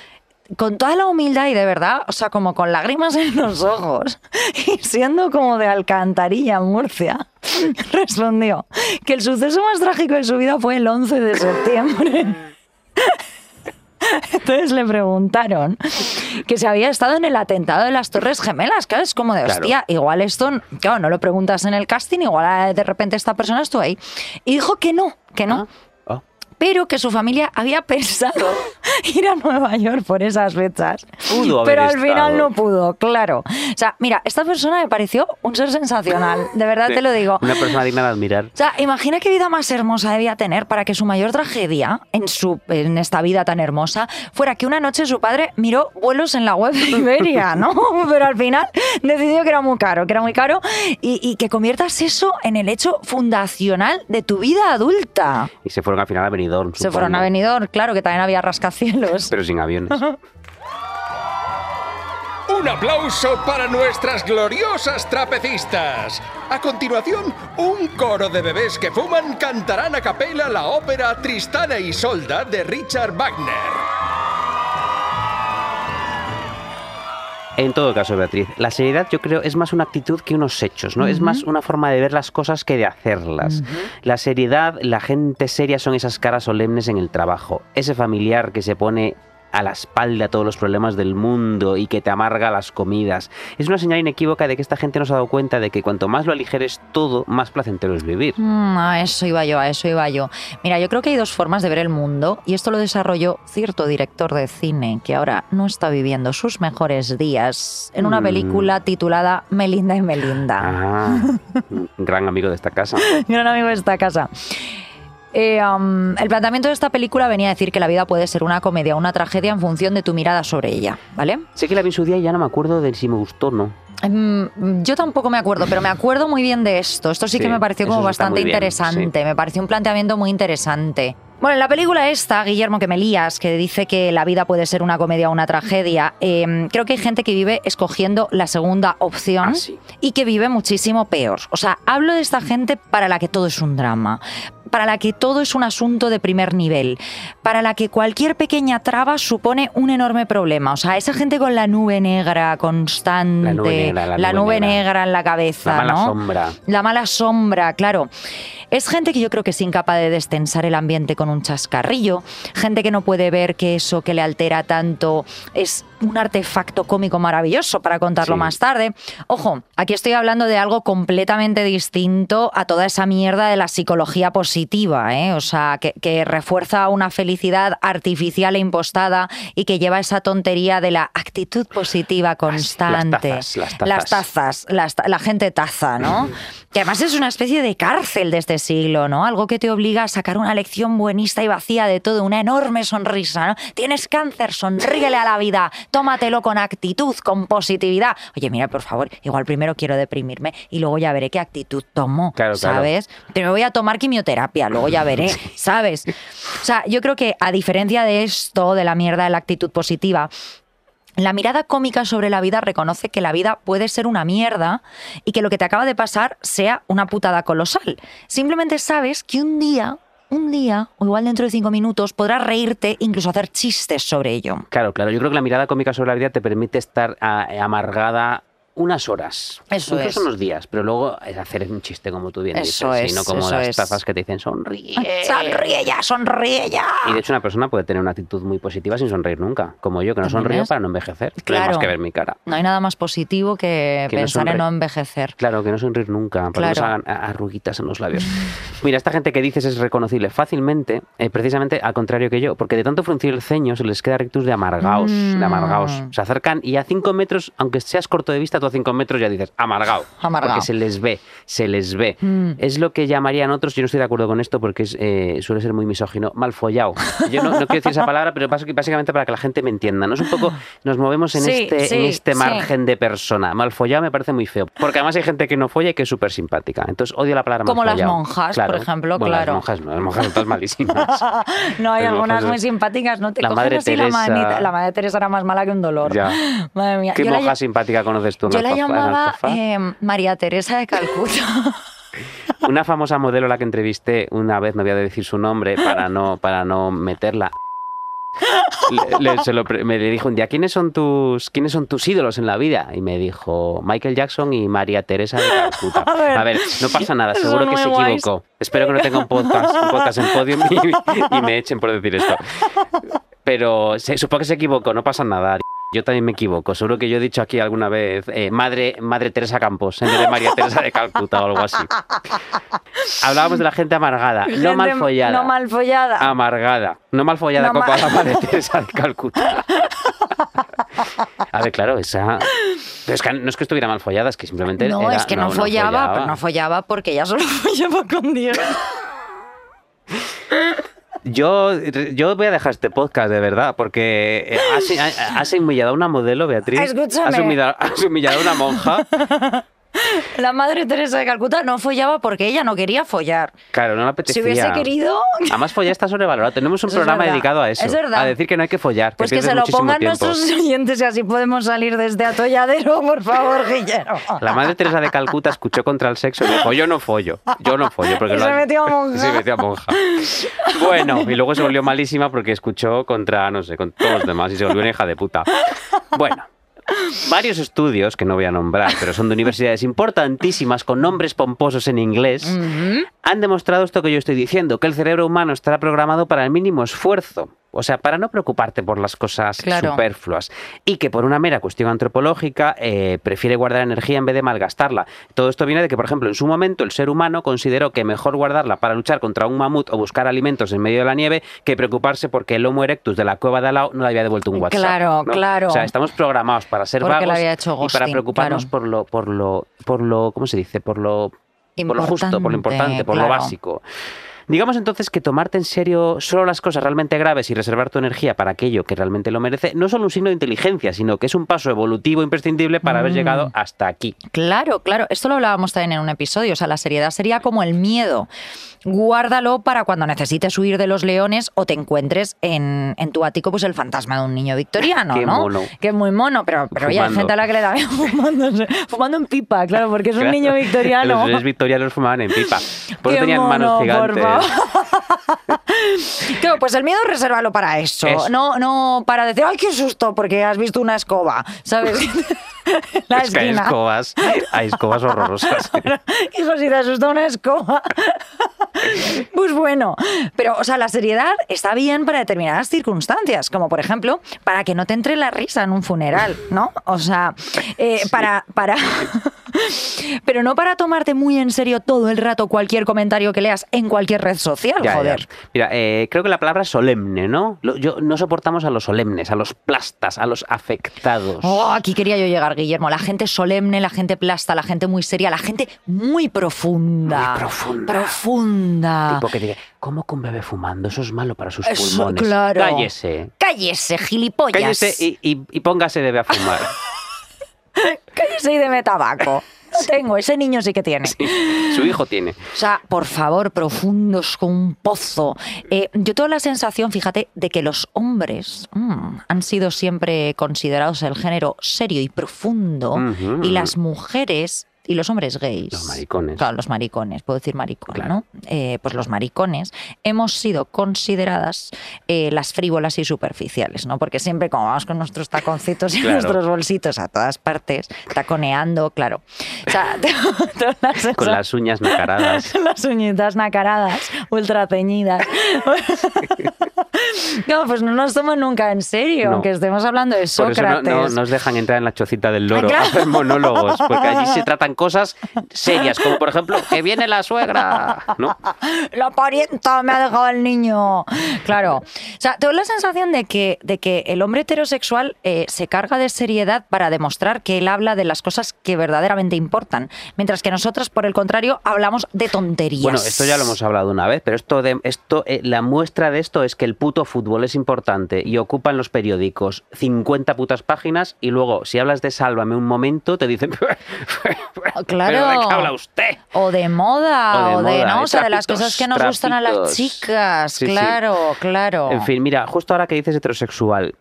S2: con toda la humildad y de verdad, o sea, como con lágrimas en los ojos [laughs] y siendo como de Alcantarilla, Murcia, [laughs] respondió que el suceso más trágico de su vida fue el 11 de septiembre. [laughs] Entonces le preguntaron que si había estado en el atentado de las Torres Gemelas, que es como de
S4: Claro.
S2: hostia, igual esto, claro, no lo preguntas en el casting, igual de repente esta persona estuvo ahí. Y dijo que no, que no,
S4: Ah.
S2: Pero que su familia había [laughs] pensado [laughs] ir a Nueva York por esas fechas.
S4: Pudo
S2: pero al final no pudo, claro. O sea, mira, esta persona me pareció un ser sensacional, de verdad te lo digo.
S4: Una persona digna de admirar.
S2: O sea, imagina qué vida más hermosa debía tener para que su mayor tragedia en, su, en esta vida tan hermosa fuera que una noche su padre miró vuelos en la web de Iberia, ¿no? [laughs] Pero al final decidió que era muy caro, que era muy caro y, y que conviertas eso en el hecho fundacional de tu vida adulta.
S4: Y se fueron al final a Benidorm.
S2: Se fueron a. Benidorm, claro que también había rascacielos.
S4: Pero sin aviones. [laughs]
S5: Un aplauso para nuestras gloriosas trapecistas. A continuación, un coro de bebés que fuman cantarán a capela la ópera Tristana y Isolda de Richard Wagner.
S4: En todo caso, Beatriz, la seriedad yo creo es más una actitud que unos hechos, ¿no? Es más una forma de ver las cosas que de hacerlas. La seriedad, la gente seria son esas caras solemnes en el trabajo. Ese familiar que se pone a la espalda todos los problemas del mundo y que te amarga las comidas. Es una señal inequívoca de que esta gente no se ha dado cuenta de que cuanto más lo aligeres todo, más placentero es vivir.
S2: Mm, a eso iba yo, a eso iba yo. Mira, yo creo que hay dos formas de ver el mundo y esto lo desarrolló cierto director de cine que ahora no está viviendo sus mejores días en una
S4: Mm.
S2: película titulada Melinda y Melinda.
S4: Ah, [laughs] gran amigo de esta casa.
S2: Gran amigo de esta casa. Eh, um, el planteamiento de esta película venía a decir que la vida puede ser una comedia o una tragedia en función de tu mirada sobre ella, ¿vale?
S4: Sé que la vi su día y ya no me acuerdo de si me gustó o no.
S2: Mm, Yo tampoco me acuerdo, pero me acuerdo muy bien de esto. Esto sí,
S4: Sí,
S2: que me pareció como bastante
S4: bien,
S2: interesante. Me pareció un planteamiento muy interesante. Bueno, en la película esta, Guillermo que me lías, que dice que la vida puede ser una comedia o una tragedia, eh, creo que hay gente que vive escogiendo la segunda opción
S4: Ah, sí.
S2: y que vive muchísimo peor. O sea, hablo de esta gente para la que todo es un drama, para la que todo es un asunto de primer nivel, para la que cualquier pequeña traba supone un enorme problema. O sea, esa gente con la nube negra constante,
S4: La nube negra, la nube
S2: nube
S4: negra.
S2: negra en la cabeza,
S4: La mala
S2: ¿no?
S4: sombra.
S2: La mala sombra, claro. Es gente que yo creo que es incapaz de destensar el ambiente con un chascarrillo, gente que no puede ver que eso que le altera tanto es un artefacto cómico maravilloso para contarlo
S4: Sí.
S2: más tarde. Ojo, aquí estoy hablando de algo completamente distinto a toda esa mierda de la psicología positiva, ¿eh? o sea, que, que refuerza una felicidad artificial e impostada y que lleva esa tontería de la actitud positiva constante.
S4: tazas, las tazas.
S2: Las tazas, las ta- la gente taza, ¿no? [laughs] Que además es una especie de cárcel de este siglo, ¿no? Algo que te obliga a sacar una lección buenista y vacía de todo, una enorme sonrisa, ¿no? Tienes cáncer, sonríele a la vida, tómatelo con actitud, con positividad. Oye, mira, por favor, igual primero quiero deprimirme y luego ya veré qué actitud tomo,
S4: Claro, claro.
S2: ¿sabes? Te voy a tomar quimioterapia, luego ya veré, ¿sabes? O sea, yo creo que a diferencia de esto, de la mierda de la actitud positiva, la mirada cómica sobre la vida reconoce que la vida puede ser una mierda y que lo que te acaba de pasar sea una putada colosal. Simplemente sabes que un día, un día, o igual dentro de cinco minutos, podrás reírte, incluso hacer chistes sobre ello.
S4: Claro, claro. Yo creo que la mirada cómica sobre la vida te permite estar ah, amargada unas horas.
S2: Eso
S4: incluso
S2: es.
S4: unos días, pero luego es hacer un chiste como tú bien
S2: Eso
S4: dices,
S2: es,
S4: y no como las tazas que te dicen sonríe.
S2: Sonríe ya, sonríe ya.
S4: Y de hecho una persona puede tener una actitud muy positiva sin sonreír nunca, como yo, que no sonrío
S2: es-
S4: para no envejecer. No hay
S2: Claro.
S4: más que ver mi cara.
S2: No hay nada más positivo que,
S4: Que no
S2: pensar en
S4: sonre-
S2: no envejecer.
S4: Claro, que no sonreír nunca, porque nos
S2: Claro.
S4: arruguitas en los labios. [laughs] Mira, esta gente que dices es reconocible fácilmente, eh, precisamente al contrario que yo, porque de tanto fruncir el ceño se les queda rictus de amargaos, de
S2: Mm.
S4: amargaos. Se acercan y a cinco metros, aunque seas corto de vista, tú a cinco metros ya dices. Amargao. Porque se les ve, se les ve.
S2: Mm.
S4: Es lo que llamarían otros, yo no estoy de acuerdo con esto porque es, eh, suele ser muy misógino, mal follado. Yo no, no quiero decir esa palabra, pero básicamente para que la gente me entienda. No es un poco, nos movemos en
S2: Sí,
S4: este,
S2: sí,
S4: en este
S2: sí.
S4: margen de persona. Mal follado me parece muy feo. Porque además hay gente que no folla y que es súper simpática. Entonces odio la palabra mal
S2: Como las
S4: follado.
S2: monjas,
S4: Claro.
S2: por ejemplo,
S4: Bueno,
S2: claro.
S4: Las monjas no, las monjas son todas malísimas. [laughs]
S2: no, hay
S4: Las
S2: algunas muy simpáticas, no te
S4: La
S2: coges
S4: Madre
S2: así la
S4: Teresa.
S2: manita. La madre Teresa era más mala que un dolor.
S4: Ya.
S2: Madre mía.
S4: ¿Qué
S2: la
S4: monja simpática conoces tú?
S2: Yo la llamaba eh, María Teresa de Calcuta. [laughs]
S4: Una famosa modelo a la que entrevisté una vez, no voy a decir su nombre para no, para no meterla. Le- le- se lo me le dijo un día, ¿quiénes son, tus, ¿quiénes son tus ídolos en la vida? Y me dijo, Michael Jackson y María Teresa de Calcuta. [laughs]
S2: A ver,
S4: A ver, no pasa nada, seguro que se
S2: guays.
S4: equivocó. Espero que no tenga un podcast, un podcast en Podium y, y me echen por decir esto. Pero se, supongo que se equivocó, no pasa nada. Yo también me equivoco. Seguro que yo he dicho aquí alguna vez eh, madre, madre Teresa Campos en vez de María Teresa de Calcuta o algo así. Hablábamos de la gente amargada, no mal follada.
S2: No mal follada.
S4: Amargada, no mal follada
S2: No
S4: la Madre Teresa de Calcuta. A ver, claro, esa. Pero es que no es que estuviera mal follada, es que simplemente.
S2: no,
S4: era-
S2: es que no, follaba, pero no follaba porque ella solo [laughs] follaba con Dios.
S4: Yo, yo voy a dejar este podcast, de verdad, porque eh, has, has humillado a una modelo, Beatriz.
S2: Escúchame.
S4: Has humillado, has humillado a una monja. [laughs] [laughs]
S2: La madre Teresa de Calcuta no follaba porque ella no quería follar.
S4: Claro, no
S2: Si
S4: apetecía.
S2: hubiese querido, [laughs]
S4: Además, follar está sobrevalorado. Tenemos un
S2: Eso es
S4: programa dedicado a eso.
S2: Es verdad.
S4: A decir que no hay que follar.
S2: pues que
S4: pierdes
S2: se lo pongan
S4: tiempo.
S2: nuestros [laughs] oyentes y así podemos salir de este atolladero, por favor, Guillermo.
S4: La madre Teresa de Calcuta escuchó contra el sexo y dijo, yo no follo, yo no follo. Porque
S2: Y
S4: lo
S2: se
S4: ha-
S2: metió a monja.
S4: Se metió a monja. Bueno, y luego se volvió malísima porque escuchó contra, no sé, con todos los demás y se volvió una hija de puta. Bueno. Varios estudios, que no voy a nombrar, pero son de universidades importantísimas con nombres pomposos en inglés, han demostrado esto que yo estoy diciendo, que el cerebro humano estará programado para el mínimo esfuerzo. O sea, para no preocuparte por las cosas
S2: Claro.
S4: superfluas. Y que por una mera cuestión antropológica eh, prefiere guardar energía en vez de malgastarla. Todo esto viene de que, por ejemplo, en su momento el ser humano consideró que mejor guardarla para luchar contra un mamut o buscar alimentos en medio de la nieve que preocuparse porque el Homo erectus de la cueva de al lado no le había devuelto un WhatsApp.
S2: Claro,
S4: ¿no?
S2: claro.
S4: O sea, estamos programados para ser
S2: Porque
S4: vagos y para preocuparnos
S2: claro.
S4: por lo, por lo, por lo, ¿cómo se dice? Por lo, por lo justo, por lo importante, por lo básico. Digamos entonces que tomarte en serio solo las cosas realmente graves y reservar tu energía para aquello que realmente lo merece no es solo un signo de inteligencia, sino que es un paso evolutivo imprescindible para haber
S2: Mm.
S4: llegado hasta aquí.
S2: Claro, claro. Esto lo hablábamos también en un episodio. O sea, la seriedad sería como el miedo. Guárdalo para cuando necesites huir de los leones o te encuentres en, en tu ático pues el fantasma de un niño victoriano, [laughs]
S4: Qué
S2: ¿no?
S4: mono.
S2: Que es muy mono, pero, pero oye, hay gente a la que le da [laughs] fumándose- fumando en pipa, claro, porque es un niño [laughs] victoriano.
S4: Los victorianos fumaban en pipa. Por
S2: Qué
S4: eso tenían
S2: mono,
S4: manos gigantes. [laughs]
S2: Claro, pues el miedo resérvalo para eso.
S4: Eso.
S2: No, no para decir, ay, qué susto, porque has visto una escoba, ¿sabes? [laughs] La
S4: Es que hay escobas, hay escobas horrorosas.
S2: Hijo, si te asusta una escoba. [laughs] Pues bueno, pero, o sea, la seriedad está bien para determinadas circunstancias, como por ejemplo, para que no te entre la risa en un funeral, ¿no? O sea, eh, para, para, [laughs] Pero no para tomarte muy en serio todo el rato cualquier comentario que leas en cualquier red social,
S4: Ya, ya.
S2: joder.
S4: Mira, eh, creo que la palabra solemne, ¿no? Yo, no soportamos a los solemnes, a los plastas, a los afectados.
S2: Oh, aquí quería yo llegar, Guillermo. La gente solemne, la gente plasta, la gente muy seria, la gente muy profunda.
S4: Muy profunda.
S2: Profunda.
S4: Tipo que diga, ¿cómo un bebé fumando? Eso es malo para sus
S2: Eso,
S4: pulmones.
S2: claro.
S4: Cállese.
S2: Cállese, gilipollas.
S4: Cállese y, y- y póngase bebé a fumar. [laughs] [laughs]
S2: Cállese y deme tabaco. No tengo, ese niño sí que tiene.
S4: Su hijo tiene.
S2: O sea, por favor, profundos con un pozo. Eh, yo tengo la sensación, fíjate, de que los hombres mm, han sido siempre considerados el género serio y profundo y las mujeres y los hombres gays.
S4: Los maricones.
S2: Claro, los maricones, puedo decir maricón,
S4: Claro.
S2: ¿no? Eh, pues los maricones hemos sido consideradas eh, las frívolas y superficiales, ¿no? Porque siempre como vamos con nuestros taconcitos y [laughs]
S4: Claro.
S2: nuestros bolsitos a todas partes, taconeando, claro. O sea, [laughs]
S4: Con las uñas nacaradas. [laughs]
S2: las uñitas nacaradas, ultra ceñidas. no, pues no nos toman nunca en serio,
S4: No.
S2: aunque estemos hablando de
S4: Por eso no,
S2: Sócrates.
S4: no nos dejan entrar en la chocita del loro
S2: Ah, claro.
S4: a hacer monólogos, porque allí se tratan cosas serias, como por ejemplo, que viene la suegra, ¿no?
S2: La parienta me ha dejado el niño. Claro. O sea, tengo la sensación de que, de que el hombre heterosexual eh, se carga de seriedad para demostrar que él habla de las cosas que verdaderamente importan, mientras que nosotras, por el contrario, hablamos de tonterías.
S4: Bueno, esto ya lo hemos hablado una vez, pero esto de esto eh, la muestra de esto es que el puto fútbol es importante y ocupa en los periódicos 50 putas páginas y luego si hablas de Sálvame un momento te dicen [laughs]
S2: Claro. [laughs]
S4: ¿Pero de qué habla usted?
S2: O de moda,
S4: O
S2: o
S4: de moda,
S2: ¿no?
S4: de
S2: O sea, de las cosas que nos gustan a las chicas.
S4: Sí, sí.
S2: claro, claro.
S4: En fin, mira, justo ahora que dices heterosexual,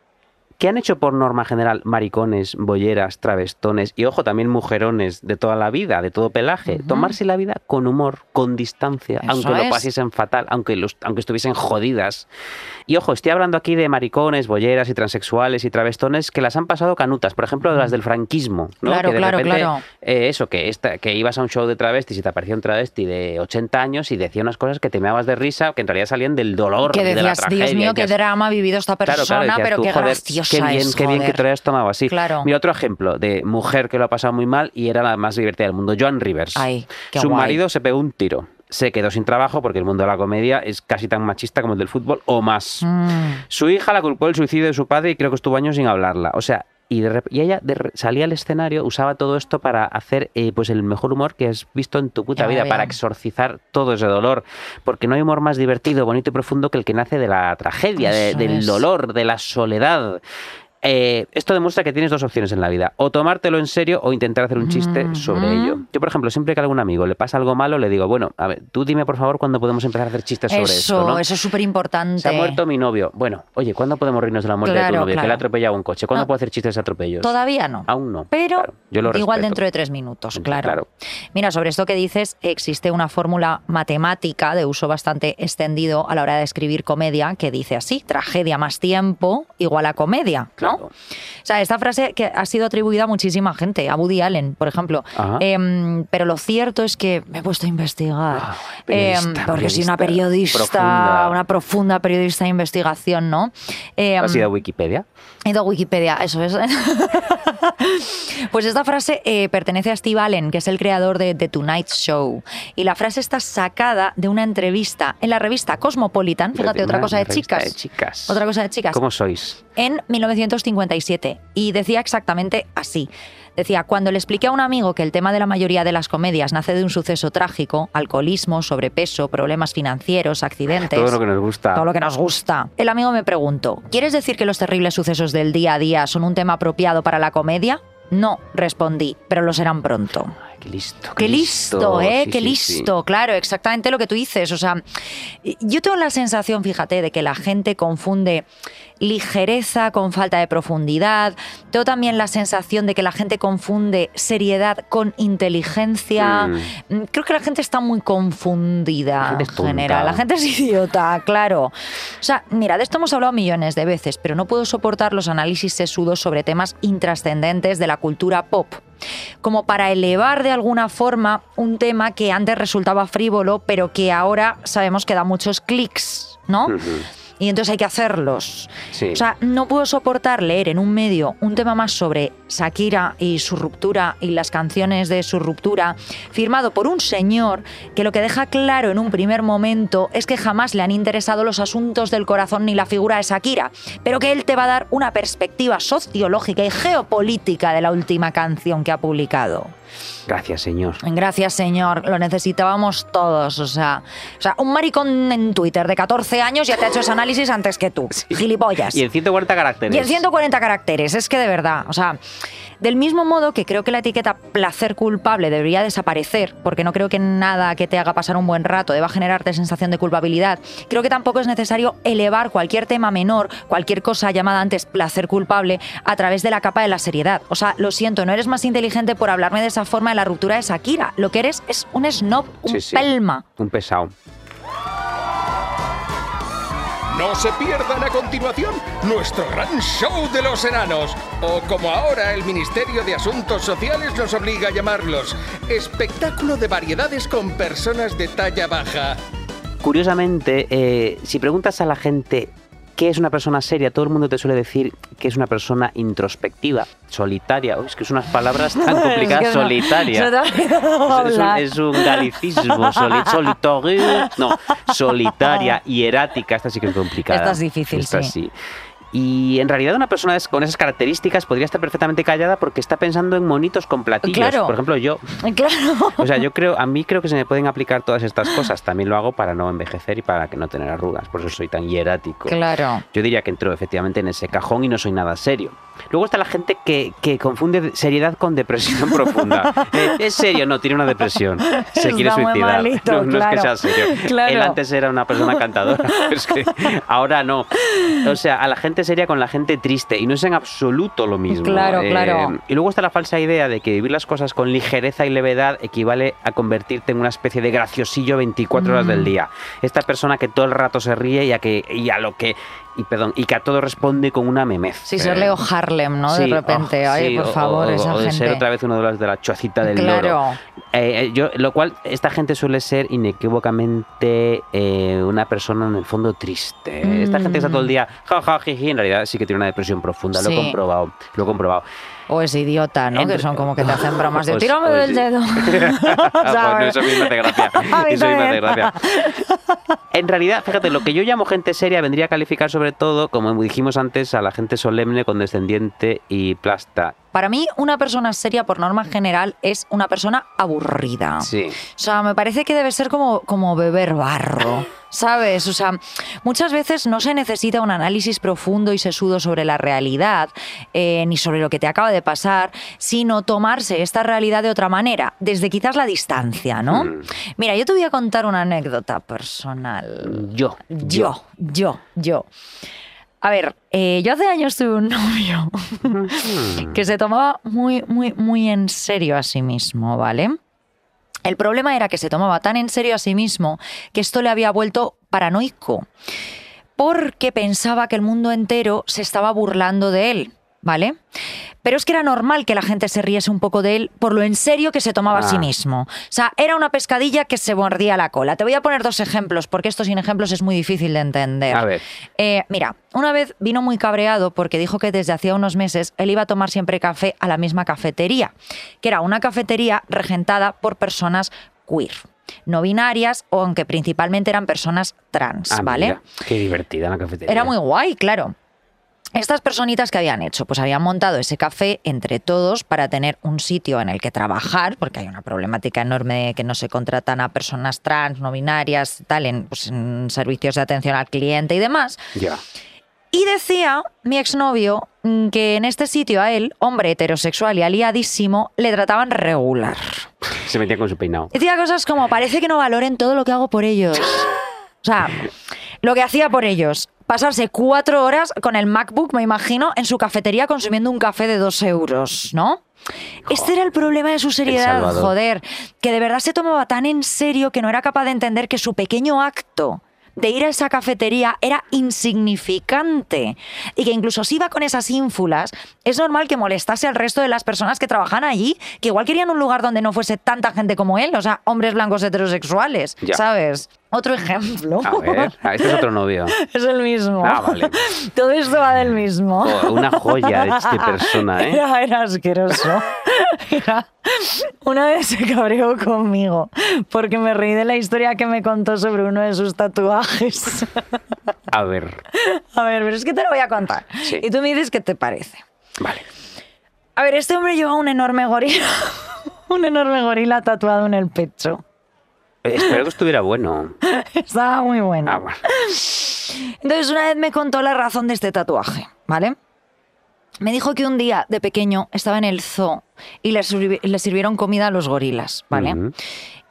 S4: ¿qué han hecho por norma general maricones, bolleras, travestones y, ojo, también mujerones de toda la vida, de todo pelaje? Tomarse la vida con humor, con distancia,
S2: Eso
S4: aunque lo
S2: es.
S4: pasiesen fatal, aunque, los, aunque estuviesen jodidas. Y, ojo, estoy hablando aquí de maricones, bolleras y transexuales y travestones que las han pasado canutas, por ejemplo, de las del franquismo, ¿no?
S2: Claro,
S4: que de
S2: claro,
S4: repente,
S2: claro.
S4: eh, eso, que, esta, que ibas a un show de travestis y te aparecía un travesti de 80 años y decía unas cosas que te meabas de risa, que en realidad salían del dolor
S2: que
S4: y de la
S2: decías,
S4: tragedia.
S2: Dios mío, qué drama ha vivido esta persona,
S4: claro, decías
S2: pero qué
S4: joder,
S2: graciosa
S4: qué bien, qué bien que
S2: joder.
S4: te lo hayas tomado así.
S2: Claro.
S4: Mira, otro ejemplo de mujer que lo ha pasado muy mal y era la más divertida del mundo, Joan Rivers.
S2: Ay, qué
S4: Su
S2: guay.
S4: marido se pegó un tiro. Se quedó sin trabajo porque el mundo de la comedia es casi tan machista como el del fútbol o más.
S2: Mm.
S4: Su hija la culpó del suicidio de su padre y creo que estuvo años sin hablarla. O sea, y, de rep- y ella de salía al escenario, usaba todo esto para hacer eh, pues el mejor humor que has visto en tu puta vida, para exorcizar todo ese dolor. Porque no hay humor más divertido, bonito y profundo que el que nace de la tragedia, de- del dolor, de la soledad. Eh, esto demuestra que tienes dos opciones en la vida, o tomártelo en serio o intentar hacer un chiste sobre
S2: Ujú.
S4: ello. Yo, por ejemplo, siempre que a algún amigo le pasa algo malo, le digo, bueno, a ver, tú dime por favor cuándo podemos empezar a hacer chistes sobre
S2: Eso,
S4: esto, ¿no?
S2: eso es súper importante.
S4: Se ha muerto mi novio. Bueno, oye, ¿cuándo podemos reírnos de la muerte de tu
S2: Claro,
S4: novio? Que
S2: claro.
S4: le ha atropellado un coche. ¿Cuándo
S2: No.
S4: puedo hacer chistes de atropellos?
S2: Todavía no.
S4: Aún no.
S2: Pero
S4: Claro, yo lo
S2: igual
S4: respeto.
S2: dentro de tres minutos, claro.
S4: claro.
S2: Mira, sobre esto que dices, existe una fórmula matemática de uso bastante extendido a la hora de escribir comedia que dice así, tragedia más tiempo igual a comedia, O sea, esta frase que ha sido atribuida a muchísima gente, a Woody Allen, por ejemplo. Em, pero lo cierto es que me he puesto a investigar.
S4: Ah, periodista,
S2: Em, porque soy una
S4: periodista,
S2: periodista,
S4: profunda.
S2: una profunda periodista de investigación, ¿no? Em,
S4: ¿Has ido a Wikipedia?
S2: He ido a Wikipedia, eso es. [laughs] [laughs] pues esta frase eh, pertenece a Steve Allen, que es el creador de The Tonight Show. Y la frase está sacada de una entrevista en la revista Cosmopolitan, fíjate, otra cosa de chicas.
S4: de chicas.
S2: Otra cosa de chicas.
S4: ¿Cómo sois?
S2: En 1957. Y decía exactamente así. Decía, cuando le expliqué a un amigo que el tema de la mayoría de las comedias nace de un suceso trágico, alcoholismo, sobrepeso, problemas financieros, accidentes...
S4: Todo lo que nos gusta.
S2: Todo lo que nos gusta. El amigo me preguntó, ¿quieres decir que los terribles sucesos del día a día son un tema apropiado para la comedia? No, respondí, pero lo serán pronto.
S4: Ay, qué listo.
S2: Qué listo, ¿eh?
S4: Sí,
S2: qué
S4: sí,
S2: listo, claro, exactamente lo que tú dices. O sea, yo tengo la sensación, fíjate, de que la gente confunde ligereza con falta de profundidad. Tengo también la sensación de que la gente confunde seriedad con inteligencia.
S4: Mm.
S2: Creo que la gente está muy confundida en general. La gente es idiota, claro. O sea, mira, de esto hemos hablado millones de veces, pero no puedo soportar los análisis sesudos sobre temas intrascendentes de la cultura pop como para elevar de alguna forma un tema que antes resultaba frívolo, pero que ahora sabemos que da muchos clics, ¿no? Y entonces hay que hacerlos.
S4: Sí.
S2: O sea, no puedo soportar leer en un medio un tema más sobre Shakira y su ruptura y las canciones de su ruptura, firmado por un señor que lo que deja claro en un primer momento es que jamás le han interesado los asuntos del corazón ni la figura de Shakira, pero que él te va a dar una perspectiva sociológica y geopolítica de la última canción que ha publicado.
S4: Gracias, señor.
S2: Gracias, señor. Lo necesitábamos todos. O sea, o sea, un maricón en Twitter de 14 años ya te ha hecho ese análisis antes que tú. Gilipollas.
S4: Y en 140 caracteres.
S2: Y en 140 caracteres, es que de verdad, o sea, del mismo modo que creo que la etiqueta placer culpable debería desaparecer, porque no creo que nada que te haga pasar un buen rato deba generarte sensación de culpabilidad, creo que tampoco es necesario elevar cualquier tema menor, cualquier cosa llamada antes placer culpable, a través de la capa de la seriedad. O sea, lo siento, no eres más inteligente por hablarme de esa forma de la ruptura de Shakira. Lo que eres es un snob, un
S4: Sí, sí.
S2: pelma.
S4: Un pesado.
S5: No se pierdan a continuación nuestro gran show de los enanos, o como ahora el Ministerio de Asuntos Sociales nos obliga a llamarlos, espectáculo de variedades con personas de talla baja.
S4: Curiosamente, eh, si preguntas a la gente qué es una persona seria, todo el mundo te suele decir que es una persona introspectiva, solitaria. Uy, es que son unas palabras tan complicadas, [laughs]
S2: Es que no-
S4: solitaria. un, es un galicismo, soli, solitario, no, solitaria, hierática, esta sí que es complicada.
S2: Esta es difícil,
S4: Esta
S2: sí.
S4: Y en realidad una persona con esas características podría estar perfectamente callada porque está pensando en monitos con platillos.
S2: Claro.
S4: Por ejemplo, yo. [laughs]
S2: Claro.
S4: O sea, yo creo, a mí creo que se me pueden aplicar todas estas cosas. También lo hago para no envejecer y para que no tener arrugas. Por eso soy tan hierático.
S2: Claro.
S4: Yo diría que entro efectivamente en ese cajón y no soy nada serio. Luego está la gente que, que confunde seriedad con depresión [laughs] profunda. Eh, ¿Es serio? No, tiene una depresión. Se quiere suicidar.
S2: malito,
S4: no, no es que sea serio.
S2: Claro.
S4: Él antes era una persona cantadora. [laughs] Es que ahora no. O sea, a la gente seria con la gente triste. Y no es en absoluto lo mismo. Eh,
S2: Claro, claro.
S4: Y luego está la falsa idea de que vivir las cosas con ligereza y levedad equivale a convertirte en una especie de graciosillo 24 horas
S2: Mm.
S4: del día. Esta persona que todo el rato se ríe y a, que, y a lo que y perdón y que a todo responde con una memez.
S2: Sí, ser
S4: Eh,
S2: Leo Harlem, ¿no? de
S4: sí,
S2: repente.
S4: oh,
S2: Ay,
S4: sí,
S2: por
S4: o-
S2: favor,
S4: o-
S2: esa
S4: o de
S2: gente.
S4: ser otra vez uno de los de la chocita del
S2: Claro.
S4: loro. Eh, eh, yo, lo cual, esta gente suele ser inequívocamente eh, una persona en el fondo triste. Esta gente que está todo el día, ja, ja, jiji, en realidad sí que tiene una depresión profunda. Lo
S2: Sí.
S4: he comprobado, lo he comprobado.
S2: O es idiota, ¿no?
S4: Entre-
S2: Que son como que te hacen bromas de
S4: Pues-
S2: tírame
S4: pues
S2: del
S4: sí.
S2: dedo.
S4: bueno, [laughs]
S2: ¿Sabes?
S4: eso a mí me hace gracia. [laughs]
S2: A mí
S4: Eso a mí me hace gracia. [laughs] En realidad, fíjate, lo que yo llamo gente seria vendría a calificar sobre todo, como dijimos antes, a la gente solemne, condescendiente y plasta.
S2: Para mí, una persona seria, por norma general, es una persona aburrida.
S4: Sí.
S2: O sea, me parece que debe ser como, como beber barro, [laughs] ¿sabes? O sea, muchas veces no se necesita un análisis profundo y sesudo sobre la realidad, eh, ni sobre lo que te acaba de pasar, sino tomarse esta realidad de otra manera, desde quizás la distancia, ¿no?
S4: Mm.
S2: Mira, yo te voy a contar una anécdota personal.
S4: Yo.
S2: Yo, yo, yo. A ver, eh, yo hace años tuve un [laughs] novio que se tomaba muy, muy, muy en serio a sí mismo, ¿vale? El problema era que se tomaba tan en serio a sí mismo que esto le había vuelto paranoico, porque pensaba que el mundo entero se estaba burlando de él, ¿vale? Pero es que era normal que la gente se riese un poco de él por lo en serio que se tomaba a sí
S4: Ah.
S2: mismo. O sea, era una pescadilla que se mordía la cola. Te voy a poner dos ejemplos, porque esto sin ejemplos es muy difícil de entender.
S4: A ver.
S2: Eh, mira, una vez vino muy cabreado porque dijo que desde hacía unos meses él iba a tomar siempre café a la misma cafetería, que era una cafetería regentada por personas queer, no binarias, o aunque principalmente eran personas trans,
S4: Ah,
S2: ¿vale?
S4: mira, qué divertida la cafetería.
S2: Era muy guay, claro. Estas personitas que habían hecho, pues habían montado ese café entre todos para tener un sitio en el que trabajar, porque hay una problemática enorme de que no se contratan a personas trans, no binarias, tal, en, pues, en servicios de atención al cliente y demás.
S4: Ya.
S2: Y decía mi exnovio mm, que en este sitio a él, hombre heterosexual y aliadísimo, le trataban regular.
S4: Se metía con su peinado.
S2: Decía cosas como, parece que no valoren todo lo que hago por ellos. [laughs] O sea, lo que hacía por ellos. Pasarse cuatro horas con el MacBook, me imagino, en su cafetería consumiendo un café de dos euros, ¿no? Este era el problema de su seriedad, joder, que de verdad se tomaba tan en serio que no era capaz de entender que su pequeño acto de ir a esa cafetería era insignificante y que incluso si iba con esas ínfulas, es normal que molestase al resto de las personas que trabajan allí, que igual querían un lugar donde no fuese tanta gente como él, o sea, hombres blancos heterosexuales,
S4: Ya.
S2: ¿sabes? Otro ejemplo.
S4: A ver, [laughs] ah, este es otro novio.
S2: Es el mismo.
S4: Ah, vale. [laughs]
S2: Todo esto va del mismo.
S4: Oh, una joya de, de persona, [laughs] ¿eh?
S2: Era, era asqueroso. Era- Una vez se cabreó conmigo porque me reí de la historia que me contó sobre uno de sus tatuajes.
S4: A ver,
S2: A ver, pero es que te lo voy a contar.
S4: Sí.
S2: Y tú me dices qué te parece.
S4: vale.
S2: A ver, este hombre lleva un enorme gorila. Un enorme gorila tatuado en el pecho.
S4: Eh, espero que estuviera bueno. [laughs]
S2: Estaba muy bueno.
S4: Ah, bueno.
S2: Entonces una vez me contó la razón de este tatuaje, ¿vale? Me dijo que un día de pequeño estaba en el zoo y le, sirvi- le sirvieron comida a los gorilas, ¿vale?
S4: Ujú.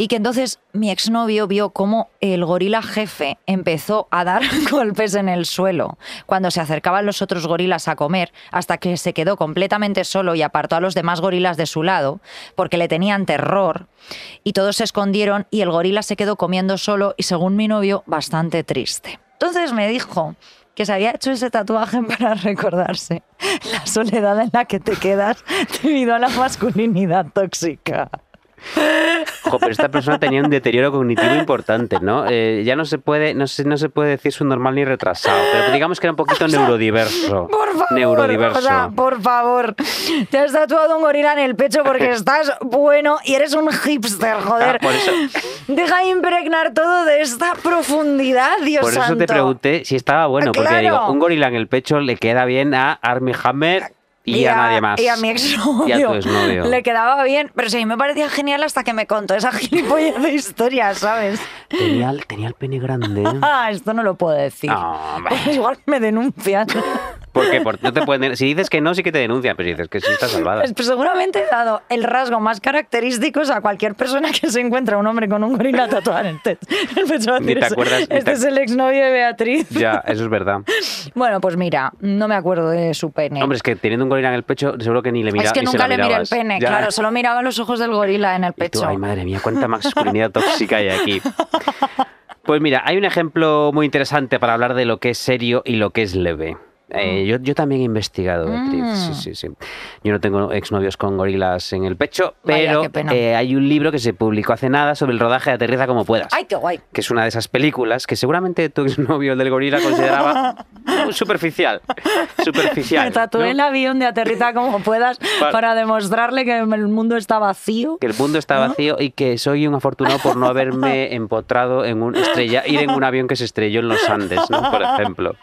S2: Y que entonces mi exnovio vio cómo el gorila jefe empezó a dar [laughs] golpes en el suelo cuando se acercaban los otros gorilas a comer, hasta que se quedó completamente solo y apartó a los demás gorilas de su lado, porque le tenían terror. Y todos se escondieron y el gorila se quedó comiendo solo y, según mi novio, bastante triste. Entonces me dijo que se había hecho ese tatuaje [laughs] para recordarse la soledad en la que te quedas [laughs] debido a la masculinidad tóxica.
S4: Jo, pero esta persona tenía un deterioro cognitivo importante, ¿no? Eh, ya no se puede, no se, no se puede decir su normal ni retrasado, pero digamos que era un poquito neurodiverso.
S2: Por favor,
S4: Neurodiverso.
S2: o sea, por favor, te has tatuado un gorila en el pecho porque [laughs] estás bueno y eres un hipster, joder.
S4: Ah, por eso-
S2: Deja de impregnar todo de esta profundidad, Dios
S4: Por eso te pregunté si estaba bueno, porque
S2: Claro.
S4: digo, un gorila en el pecho le queda bien a Armie Hammer y, a, nadie más.
S2: Y a mi exnovio.
S4: exnovio.
S2: Le quedaba bien, pero sí, a mí me parecía genial hasta que me contó esa [laughs] gilipollas de historia, ¿sabes?
S4: Tenía, el- tenía el pene grande. [laughs]
S2: Ah, esto no lo puedo decir.
S4: Ah. [laughs]
S2: Igual me denuncian.
S4: Porque no te pueden, si dices que no, sí que te denuncian, pero si dices que sí, estás salvada.
S2: Pues, pues seguramente he dado el rasgo más característico a cualquier persona que se encuentra un hombre con un gorila tatuado en el, te- en [laughs] el pecho. Va a
S4: Ni
S2: decir,
S4: te
S2: "Ese-
S4: acuerdas, ni
S2: Este
S4: te-
S2: es el exnovio de Beatriz.
S4: Ya, eso es verdad. [laughs]
S2: Bueno, pues mira, no me acuerdo de su pene.
S4: Hombre, es que teniendo un gorila en el pecho, seguro que ni le miraba.
S2: es que nunca le miré el pene,
S4: Ya.
S2: claro, solo miraba los ojos del gorila en el
S4: tú,
S2: pecho.
S4: ay, madre mía, cuánta masculinidad tóxica hay aquí. [laughs] Pues mira, hay un ejemplo muy interesante para hablar de lo que es serio y lo que es leve. Eh, yo, yo también he investigado, Beatriz.
S2: Mm.
S4: Sí, sí, sí. Yo no tengo exnovios con gorilas en el pecho,
S2: Vaya,
S4: pero
S2: pena.
S4: eh, hay un libro que se publicó hace nada sobre el rodaje de Aterriza como puedas.
S2: Ay, qué guay.
S4: que es una de esas películas que seguramente tu exnovio, el del gorila, consideraba [laughs] superficial. Superficial.
S2: Me tatué
S4: ¿no?
S2: el avión de aterriza como puedas
S4: Vale.
S2: para demostrarle que el mundo está vacío.
S4: que el mundo está vacío y que soy un afortunado por no haberme [laughs] empotrado en un estrella, ir en un avión que se estrelló en los Andes, ¿no? Por ejemplo.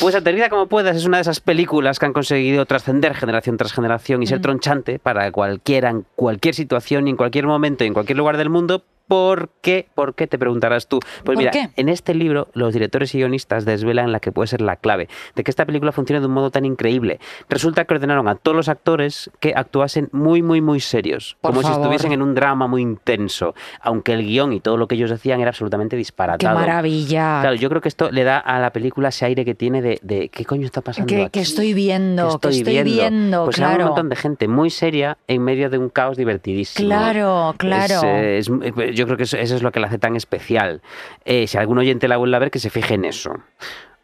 S4: Pues Aterriza como puedas es una de esas películas que han conseguido trascender generación tras generación y
S2: Mm.
S4: ser tronchante para cualquiera, en cualquier situación y en cualquier momento y en cualquier lugar del mundo. ¿Por qué? ¿Por qué? Te preguntarás tú. Pues
S2: ¿Por
S4: mira,
S2: qué?
S4: en este libro los directores y guionistas desvelan la que puede ser la clave de que esta película funcione de un modo tan increíble. Resulta que ordenaron a todos los actores que actuasen muy, muy, muy serios,
S2: Por
S4: como si estuviesen en un drama muy intenso, aunque el guion y todo lo que ellos decían era absolutamente
S2: Qué
S4: disparatado.
S2: maravilla.
S4: Claro, yo creo que esto le da a la película ese aire que tiene de, de ¿qué coño está pasando
S2: que,
S4: aquí?
S2: que estoy viendo,
S4: ¿Qué
S2: que estoy viendo,
S4: Pues era un
S2: claro.
S4: montón de gente muy seria en medio de un caos divertidísimo.
S2: Claro, claro.
S4: Es, eh, es- yo creo que eso, es lo que la hace tan especial. Eh, si algún oyente la vuelve a ver, que se fije en eso.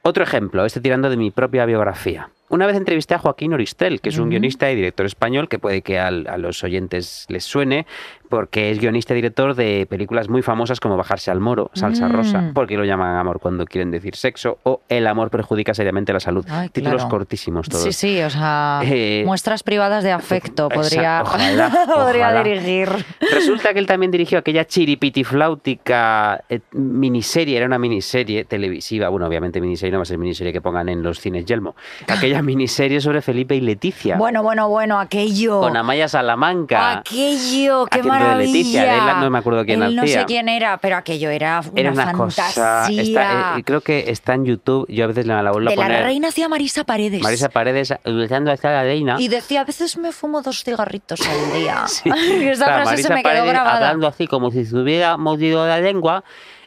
S4: Otro ejemplo, este tirando de mi propia biografía. Una vez entrevisté a Joaquín Oristel, que es un guionista y director español, que puede que al- a los oyentes les suene, porque es guionista y director de películas muy famosas como Bajarse al Moro, Salsa
S2: Mm.
S4: Rosa, porque lo llaman amor cuando quieren decir sexo, o El amor perjudica seriamente la salud.
S2: Ay,
S4: Títulos
S2: claro.
S4: cortísimos todos.
S2: Sí, sí, o sea,
S4: Eh,
S2: muestras privadas de afecto podría, [laughs]
S4: ojalá, [laughs]
S2: podría
S4: ojalá.
S2: dirigir.
S4: Resulta que él también dirigió aquella chiripitifláutica eh, miniserie, era una miniserie televisiva, bueno, obviamente miniserie no va a ser miniserie que pongan en los cines Yelmo, aquella miniserie sobre Felipe y Leticia,
S2: Bueno, bueno, bueno, aquello.
S4: con Amaya Salamanca.
S2: Aquello, qué
S4: Haciendo de
S2: maravilla.
S4: Leticia, de él no me acuerdo quién
S2: Él no sé quién era, pero aquello era una,
S4: Era una
S2: fantasía.
S4: cosa, está, eh, creo que está en YouTube, yo a veces la, la vuelvo
S2: de
S4: a poner.
S2: la reina hacía Marisa Paredes.
S4: Marisa Paredes, utilizando a esta reina.
S2: Y decía, a veces me fumo dos cigarritos al día. [laughs]
S4: Sí. [laughs]
S2: Y esa
S4: Claro,
S2: frase se
S4: Marisa
S2: me quedó
S4: Paredes
S2: grabada.
S4: hablando así como si se hubiera mordido la lengua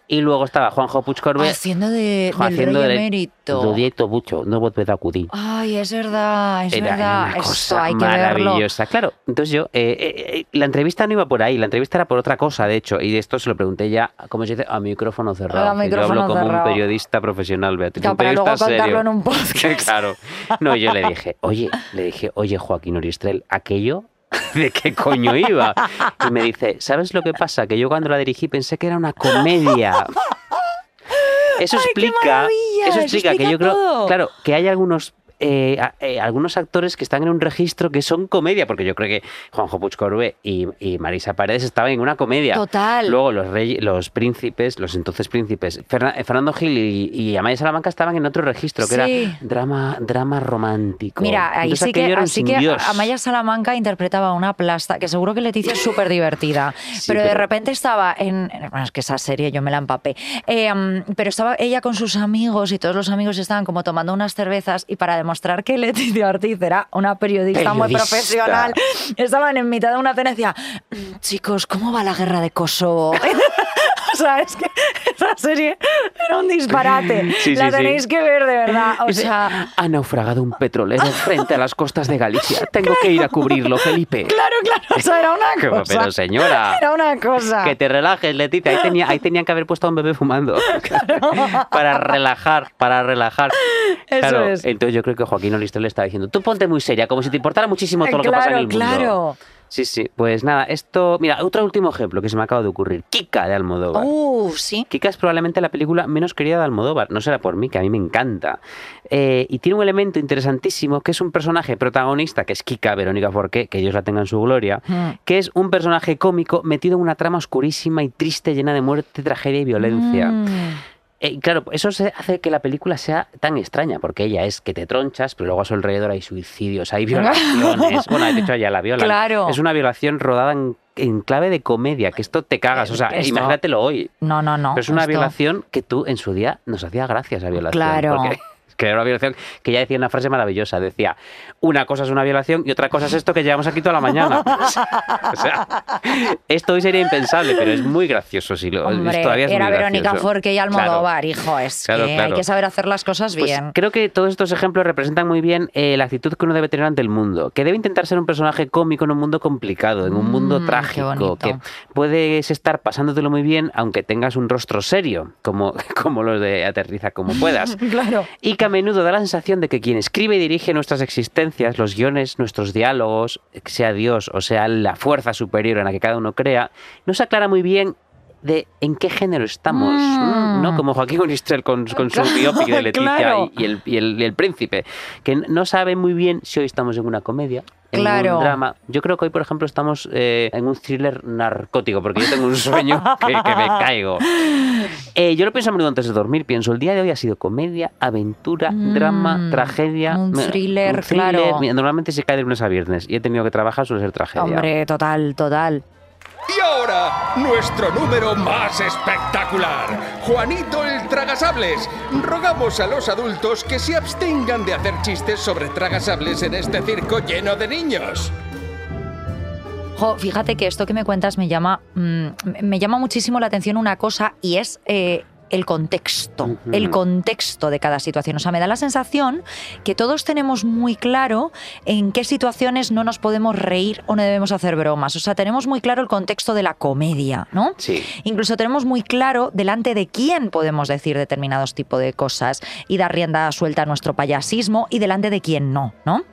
S4: y luego estaba Juanjo Puig Corbet
S2: Haciendo de, del
S4: haciendo
S2: rey
S4: de-
S2: emérito.
S4: Lo dieto mucho, no volver a acudir.
S2: Ay, es verdad, es
S4: Era
S2: verdad.
S4: una
S2: Esto
S4: cosa
S2: hay que verlo.
S4: maravillosa. Claro, entonces yo, eh, eh, eh, la entrevista no iba por ahí, la entrevista era por otra cosa, de hecho, y de esto se lo pregunté ya, como se dice, a micrófono cerrado.
S2: A
S4: que yo
S2: micrófono
S4: hablo como
S2: cerrado.
S4: un periodista profesional, Beatriz.
S2: Claro,
S4: un
S2: para luego
S4: periodista serio.
S2: en un [laughs] podcast.
S4: claro. No, yo le dije, oye, le dije, oye, Joaquín Oristrel, aquello. [laughs] ¿De qué coño iba? Y me dice, ¿sabes lo que pasa? Que yo cuando la dirigí pensé que era una comedia. eso
S2: Ay,
S4: explica, eso
S2: eso
S4: explica que yo creo, claro, que hay algunos eh, a- eh, algunos actores que están en un registro que son comedia, porque yo creo que Juanjo Puig Corbé y, y Marisa Paredes estaban en una comedia.
S2: Total.
S4: Luego los rey- los príncipes, los entonces príncipes, Ferna- Fernando Gil y, y Amaya Salamanca estaban en otro registro, que
S2: Sí.
S4: era drama, drama romántico.
S2: Mira, ahí
S4: Entonces
S2: sí que, así que
S4: Dios.
S2: Amaya Salamanca interpretaba una plasta, que seguro que Leticia es súper divertida, pero, de repente estaba en... Bueno, es que esa serie yo me la empapé. Eh, pero estaba ella con sus amigos y todos los amigos estaban como tomando unas cervezas y para demostrar que Leticia Ortiz era una periodista, muy
S4: Periodista.
S2: profesional, estaban en mitad de una cena y decía, "Mm, chicos, ¿cómo va la guerra de Kosovo? [laughs] [laughs] O sea, es que [laughs] esa serie era un disparate.
S4: Sí,
S2: la
S4: sí, sí.
S2: tenéis que ver de verdad. O sea,
S4: ha naufragado un petrolero frente a las costas de Galicia. Tengo que ir a cubrirlo, Felipe. [laughs]
S2: Claro, claro, o sea, era una cosa.
S4: pero, señora.
S2: Era una cosa.
S4: Que te relajes, Leticia. Ahí, tenía, ahí tenían que haber puesto a un bebé fumando. para relajar, para relajar.
S2: Eso
S4: Claro,
S2: es.
S4: Entonces yo creo que Joaquín Olistro le estaba diciendo, tú ponte muy seria, como si te importara muchísimo todo lo que pasa en el mundo.
S2: Claro, claro.
S4: Sí, sí. Pues nada, esto... Mira, otro último ejemplo que se me acaba de ocurrir. Kika de Almodóvar.
S2: Uh, sí.
S4: Kika es probablemente la película menos querida de Almodóvar. No será por mí, que a mí me encanta. Eh, y tiene un elemento interesantísimo, que es un personaje protagonista, que es Kika, Verónica Forqué, que ellos la tengan en su gloria,
S2: Mm.
S4: que es un personaje cómico metido en una trama oscurísima y triste, llena de muerte, tragedia y violencia.
S2: Mm.
S4: Eh, claro, eso se hace que la película sea tan extraña, porque ella es que te tronchas, pero luego a su alrededor hay suicidios, hay violaciones. [laughs] bueno, de hecho, ya la violan.
S2: Claro.
S4: Es una violación rodada en, en clave de comedia, que esto te cagas. O sea,
S2: Esto-
S4: imagínatelo hoy.
S2: No, no, no.
S4: Pero es una
S2: esto-
S4: violación que tú en su día nos hacía gracia esa violación.
S2: Claro.
S4: Porque que era una violación que ella decía una frase maravillosa. Decía, una cosa es una violación y otra cosa es esto que llevamos aquí toda la mañana. [laughs] o sea, esto hoy sería impensable, pero es muy gracioso. Si lo,
S2: Hombre,
S4: todavía es
S2: era
S4: muy
S2: Verónica. Forqué y
S4: Claro.
S2: Almodóvar, hijo. Es
S4: Claro,
S2: que hay
S4: claro.
S2: que saber hacer las cosas
S4: Pues
S2: bien.
S4: creo que todos estos ejemplos representan muy bien eh, la actitud que uno debe tener ante el mundo, que debe intentar ser un personaje cómico en un mundo complicado, en un mundo
S2: Mm,
S4: trágico, que puedes estar pasándotelo muy bien aunque tengas un rostro serio, como, [laughs] como los de Aterriza como puedas. [laughs]
S2: Claro.
S4: Y que a menudo da la sensación de que quien escribe y dirige nuestras existencias, los guiones, nuestros diálogos, sea Dios o sea la fuerza superior en la que cada uno crea, no se aclara muy bien de en qué género estamos,
S2: Mm.
S4: ¿no? Como Joaquín Unistrel con, con su [laughs] biopic de Leticia
S2: claro.
S4: y, el, y el- y el príncipe, que no sabe muy bien si hoy estamos en una comedia, en
S2: Claro.
S4: un drama. Yo creo que hoy, por ejemplo, estamos eh, en un thriller narcótico, porque yo tengo un sueño [laughs] que, que me caigo. Eh, yo lo pienso a menudo antes de dormir. Pienso, el día de hoy ha sido comedia, aventura,
S2: Mm,
S4: drama, tragedia.
S2: un
S4: Mira,
S2: thriller, claro.
S4: Normalmente se cae de lunes a viernes y he tenido que trabajar, suele ser tragedia.
S2: Hombre, total, total.
S5: Y ahora, nuestro número más espectacular. Juanito el Tragasables. Rogamos a los adultos que se abstengan de hacer chistes sobre tragasables en este circo lleno de niños.
S2: Fíjate que esto que me cuentas me llama, mm, me llama muchísimo la atención una cosa y es eh, el contexto, el contexto de cada situación. O sea, me da la sensación que todos tenemos muy claro en qué situaciones no nos podemos reír o no debemos hacer bromas. O sea, tenemos muy claro el contexto de la comedia, ¿no?
S4: Sí.
S2: Incluso tenemos muy claro delante de quién podemos decir determinados tipos de cosas y dar rienda suelta a nuestro payasismo y delante de quién no, ¿no?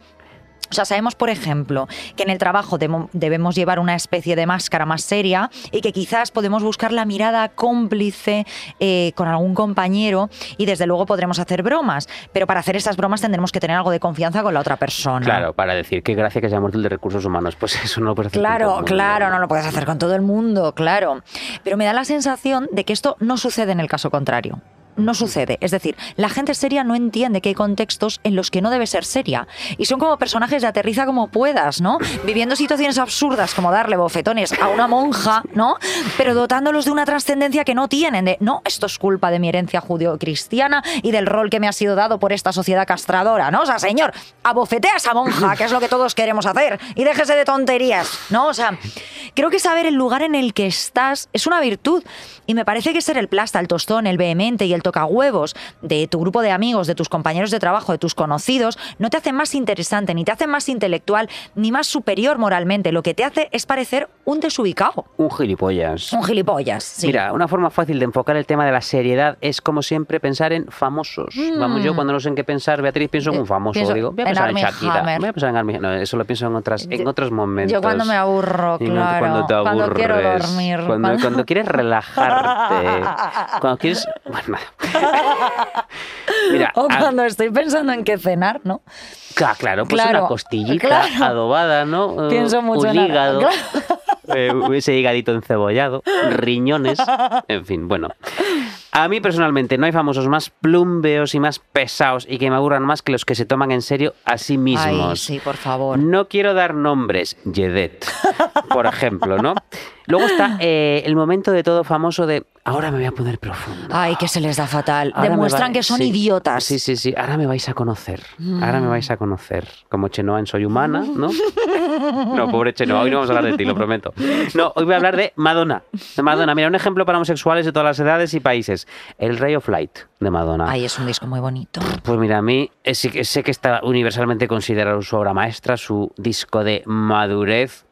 S2: O sea, sabemos, por ejemplo, que en el trabajo debemos llevar una especie de máscara más seria y que quizás podemos buscar la mirada cómplice eh, con algún compañero y desde luego podremos hacer bromas. Pero para hacer esas bromas tendremos que tener algo de confianza con la otra persona.
S4: Claro, para decir qué gracia que se ha muerto el de recursos humanos. Pues eso no lo puedes hacer. con todo
S2: Claro,
S4: el mundo.
S2: claro, no lo puedes hacer con todo el mundo, claro. Pero me da la sensación de que esto no sucede en el caso contrario. No sucede. Es decir, la gente seria no entiende que hay contextos en los que no debe ser seria. Y son como personajes de aterriza como puedas, ¿no? Viviendo situaciones absurdas como darle bofetones a una monja, ¿no? Pero dotándolos de una trascendencia que no tienen. De, no, esto es culpa de mi herencia judío-cristiana y del rol que me ha sido dado por esta sociedad castradora, ¿no? O sea, señor, abofetea a esa monja, que es lo que todos queremos hacer, y déjese de tonterías, ¿no? O sea, creo que saber el lugar en el que estás es una virtud. Y me parece que ser el plasta, el tostón, el vehemente y el tocahuevos de tu grupo de amigos, de tus compañeros de trabajo, de tus conocidos, no te hace más interesante, ni te hace más intelectual, ni más superior moralmente. Lo que te hace es parecer un desubicado,
S4: Un gilipollas.
S2: un gilipollas. sí.
S4: Mira, una forma fácil de enfocar el tema de la seriedad es, como siempre, pensar en famosos. Vamos, yo cuando no sé en qué pensar, Beatriz, pienso en un famoso.
S2: pienso
S4: Digo, voy a
S2: en
S4: pensar en, Shakira.
S2: Hammer.
S4: Voy a pensar en Armie- No, eso lo pienso en, otras, en
S2: Yo-
S4: otros momentos.
S2: Yo cuando me aburro,
S4: En
S2: claro.
S4: cuando te aburres.
S2: cuando quiero dormir.
S4: Cuando, quieres relajarte. [laughs] cuando quieres. Bueno, nada. [laughs] Mira,
S2: O
S4: a-
S2: cuando estoy pensando en qué cenar, ¿no?
S4: Cla- claro, pues
S2: Claro,
S4: una costillita
S2: claro.
S4: adobada, ¿no? [laughs]
S2: Pienso mucho
S4: Un
S2: en
S4: hígado.
S2: claro.
S4: eh, ese hígadito encebollado, riñones, en fin, bueno. A mí personalmente no hay famosos más plumbeos y más pesados y que me aburran más que los que se toman en serio a sí mismos.
S2: Ay, sí, por favor.
S4: No quiero dar nombres, Yedet, por ejemplo, ¿no? Luego está eh, el momento de todo famoso de ahora me voy a poner profundo.
S2: Ay, que se les da fatal.
S4: Ahora
S2: Demuestran
S4: va-
S2: que son
S4: sí,
S2: idiotas.
S4: Sí, sí, sí. Ahora me vais a conocer. Ahora me vais a conocer. Como Chenoa en Soy Humana, ¿no? [laughs] No, pobre Chenoa. Hoy no vamos a hablar de ti, lo prometo. No, hoy voy a hablar de Madonna. De Madonna. Mira, un ejemplo para homosexuales de todas las edades y países. El Ray of Light de Madonna.
S2: Ay, es un disco muy bonito.
S4: Pues mira, a mí eh, sé que está universalmente considerado su obra maestra, su disco de madurez.